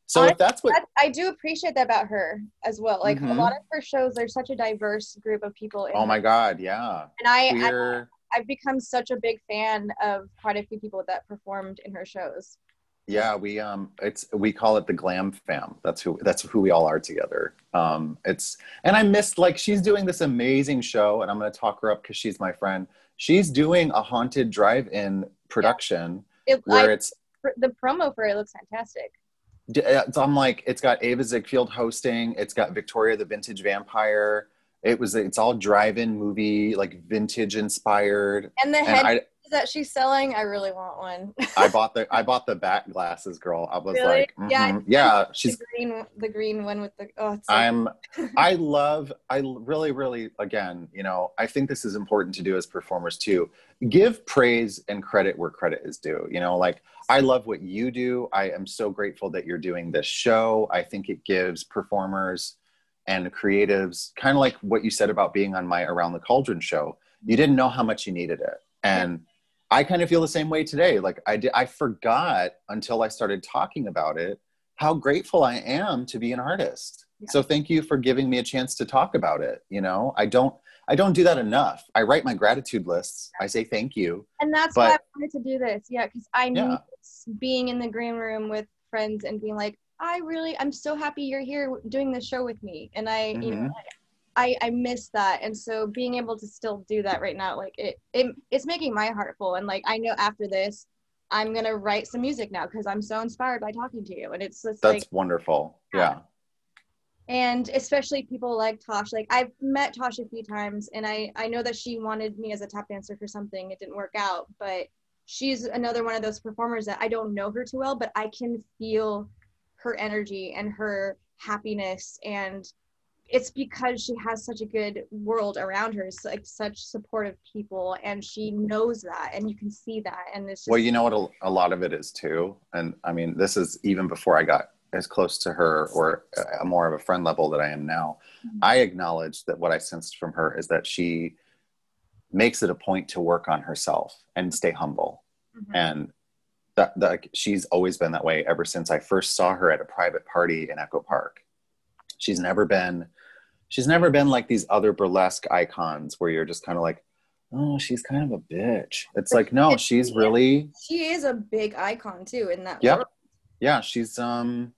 B: so if that's what
A: I do appreciate that about her as well. Like mm-hmm. a lot of her shows, there's such a diverse group of people.
B: oh my god, yeah.
A: And I, I I've become such a big fan of quite a few people that performed in her shows.
B: Yeah, we um, it's we call it the Glam Fam. That's who that's who we all are together. Um, it's and I missed like she's doing this amazing show, and I'm going to talk her up because she's my friend. She's doing a haunted drive-in production yeah. it, where I, it's
A: the promo for it looks fantastic.
B: Uh, I'm like, it's got Ava Ziegfeld hosting. It's got Victoria the Vintage Vampire. It was it's all drive-in movie, like vintage inspired.
A: And the head and that she's selling, I really want one.
B: I [LAUGHS] bought the I bought the back glasses, girl. I was really? like, mm-hmm. yeah, yeah. She's
A: the green, the green one with the. Oh,
B: so I'm. [LAUGHS] I love. I really, really. Again, you know, I think this is important to do as performers too. Give praise and credit where credit is due. You know, like I love what you do. I am so grateful that you're doing this show. I think it gives performers and creatives kind of like what you said about being on my Around the Cauldron show. You didn't know how much you needed it, and I kind of feel the same way today. Like I did, I forgot until I started talking about it how grateful I am to be an artist. Yeah. So thank you for giving me a chance to talk about it. You know, I don't I don't do that enough. I write my gratitude lists. I say thank you.
A: And that's but, why I wanted to do this. Yeah, because I yeah. being in the green room with friends and being like, I really, I'm so happy you're here doing this show with me. And I, mm-hmm. you know, mm-hmm. I, I miss that. And so being able to still do that right now, like it, it it's making my heart full. And like, I know after this, I'm going to write some music now because I'm so inspired by talking to you. And it's just
B: That's
A: like,
B: wonderful. Yeah
A: and especially people like Tosh. Like I've met Tosh a few times, and I I know that she wanted me as a tap dancer for something. It didn't work out, but she's another one of those performers that I don't know her too well, but I can feel her energy and her happiness and it's because she has such a good world around her like such supportive people and she knows that and you can see that and it's
B: just- well you know what a, a lot of it is too and i mean this is even before i got as close to her or a more of a friend level that I am now, mm-hmm. I acknowledge that what I sensed from her is that she makes it a point to work on herself and stay humble. Mm-hmm. And that, that she's always been that way ever since I first saw her at a private party in Echo Park. She's never been she's never been like these other burlesque icons where you're just kind of like, oh, she's kind of a bitch. It's like, no, [LAUGHS] she's really
A: she is a big icon too in that
B: yeah. World. Yeah, she's um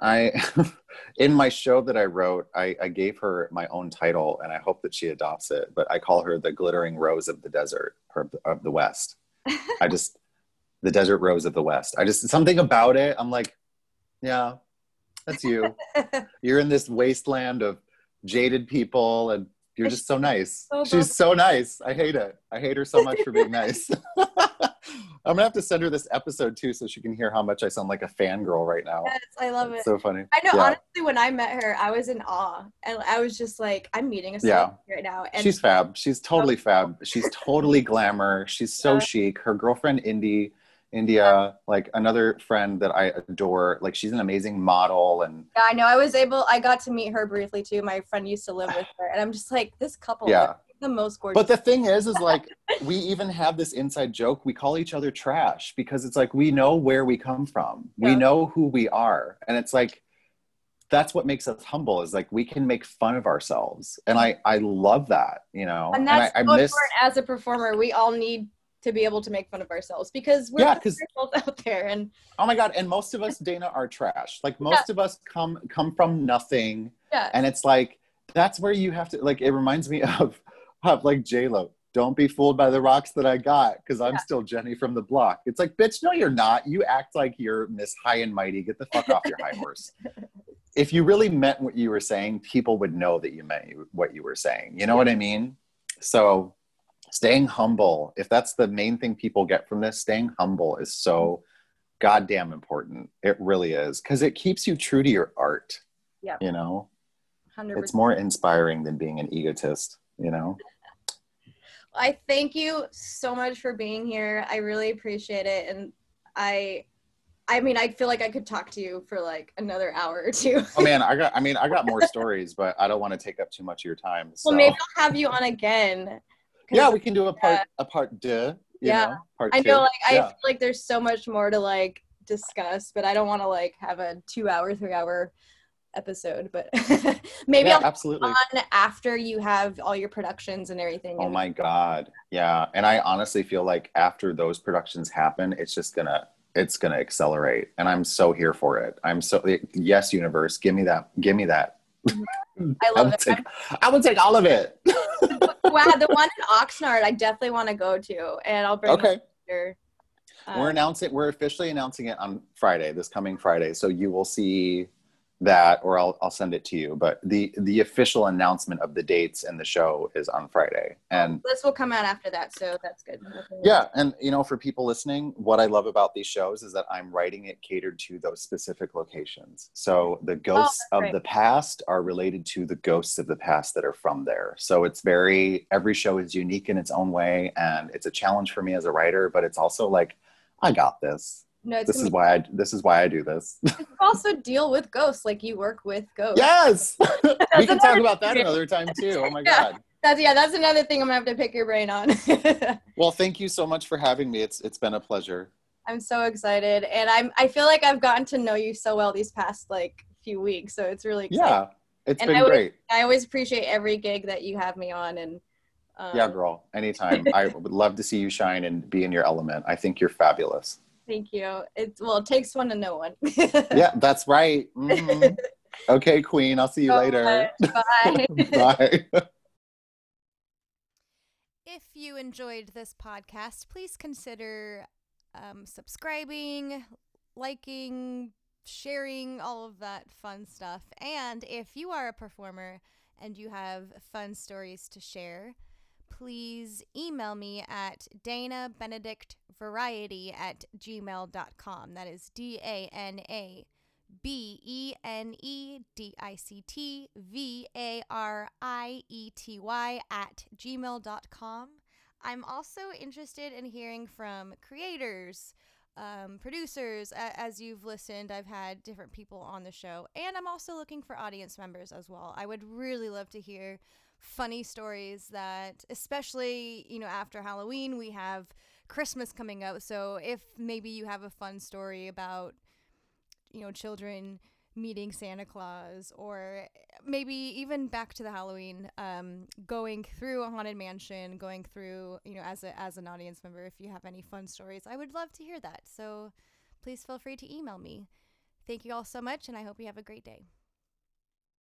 B: I, [LAUGHS] in my show that I wrote, I, I, gave her my own title, and I hope that she adopts it. But I call her the glittering rose of the desert or of the West. I just [LAUGHS] the desert rose of the West. I just something about it. I'm like, yeah, that's you. You're in this wasteland of jaded people, and you're just so nice. So She's so nice. I hate it. I hate her so much for being nice. [LAUGHS] I'm gonna have to send her this episode too, so she can hear how much I sound like a fangirl right now.
A: Yes, I love
B: it's
A: it.
B: So funny.
A: I know. Yeah. Honestly, when I met her, I was in awe, and I was just like, I'm meeting a yeah. right now.
B: And she's fab. She's totally [LAUGHS] fab. She's totally glamour. She's so yeah. chic. Her girlfriend Indy, India, like another friend that I adore. Like she's an amazing model, and
A: yeah, I know. I was able. I got to meet her briefly too. My friend used to live with her, and I'm just like, this couple.
B: Yeah
A: the most gorgeous.
B: But the thing is, is like [LAUGHS] we even have this inside joke. We call each other trash because it's like we know where we come from. Yeah. We know who we are, and it's like that's what makes us humble. Is like we can make fun of ourselves, and I I love that. You know,
A: and that's and I, I miss, as a performer. We all need to be able to make fun of ourselves because we're yeah, [LAUGHS] out there and
B: oh my god and most of us dana are trash like most yeah. of us come come from nothing yeah. and it's like that's where you have to like it reminds me [LAUGHS] of have like J Lo. Don't be fooled by the rocks that I got because I'm yeah. still Jenny from the block. It's like, bitch, no, you're not. You act like you're Miss High and Mighty. Get the fuck off your high horse. [LAUGHS] If you really meant what you were saying, people would know that you meant what you were saying. You know what I mean? So, staying humble. If that's the main thing people get from this, staying humble is so mm-hmm. goddamn important. It really is because it keeps you true to your art.
A: Yeah.
B: You know,
A: 100%.
B: it's more inspiring than being an egotist, you know? [LAUGHS]
A: I thank you so much for being here. I really appreciate it. And I, I mean, I feel like I could talk to you for like another hour or two.
B: oh man, I got, I mean, I got more [LAUGHS] stories, but I don't want to take up too much of your time. So.
A: Well, maybe I'll have you on again.
B: Yeah, we can do a part, a part deux.
A: yeah.
B: Know, part
A: I know, like,
B: yeah.
A: I feel like there's so much more to like discuss, but I don't want to like have a two hour, three hour episode, but [LAUGHS] maybe
B: yeah,
A: I'll
B: absolutely
A: on after you have all your productions and everything.
B: Oh my god. Yeah. And I honestly feel like after those productions happen, it's just gonna it's gonna accelerate. And I'm so here for it. I'm so yes, universe, give me that. Give me that. [LAUGHS]
A: I love [LAUGHS]
B: I
A: it.
B: take, I would take all of it.
A: Wow, the one in Oxnard I definitely want to go to and I'll bring
B: okay.
A: Here.
B: we're um, announcing we're officially announcing it on Friday, this coming Friday. So you will see that or I'll I'll send it to you. But the the official announcement of the dates and the show is on Friday. And
A: this will come out after that, so that's good.
B: Yeah, and you know, for people listening, what I love about these shows is that I'm writing it catered to those specific locations. So the oh, ghosts
A: Oh,
B: of
A: great.
B: the past are related to the ghosts of the past that are from there. So it's very every show is unique in its own way and it's a challenge for me as a writer, but it's also like I got this.
A: No, it's
B: This is why I this is why I do this. [LAUGHS]
A: you also deal with ghosts, like you work with ghosts.
B: yes. [LAUGHS] we can talk about that another time too. Oh my [LAUGHS]
A: Yeah.
B: god.
A: That's yeah, that's another thing I'm gonna have to pick your brain on.
B: Well, thank you so much for having me. It's it's been a pleasure.
A: I'm so excited, and I'm I feel like I've gotten to know you so well these past like few weeks, so it's really exciting.
B: Yeah. It's
A: And
B: been
A: I would-
B: great.
A: I always appreciate every gig that you have me on, and um,
B: Yeah, girl, anytime. I would love to see you shine and be in your element. I think you're fabulous.
A: Thank you. It's well, it takes one to know one. [LAUGHS]
B: Yeah, that's right. Mhm. Okay, Queen, I'll see you
A: So
B: later.
A: much. [LAUGHS] Bye.
B: Bye.
C: If you enjoyed this podcast, please consider um, subscribing, liking, sharing, all of that fun stuff. And if you are a performer and you have fun stories to share, please email me at Dana Benedict Variety at gmail.com. That is D A N A B E N E D I C T V A R I E T Y at gmail.com. I'm also interested in hearing from creators, um, producers. As you've listened, I've had different people on the show, and I'm also looking for audience members as well. I would really love to hear funny stories that, especially, you know, after Halloween, we have Christmas coming up. So if maybe you have a fun story about you know children meeting santa claus or maybe even back to the halloween um, going through a haunted mansion going through you know as a as an audience member if you have any fun stories i would love to hear that. So please feel free to email me. Thank you all so much and i hope you have a great day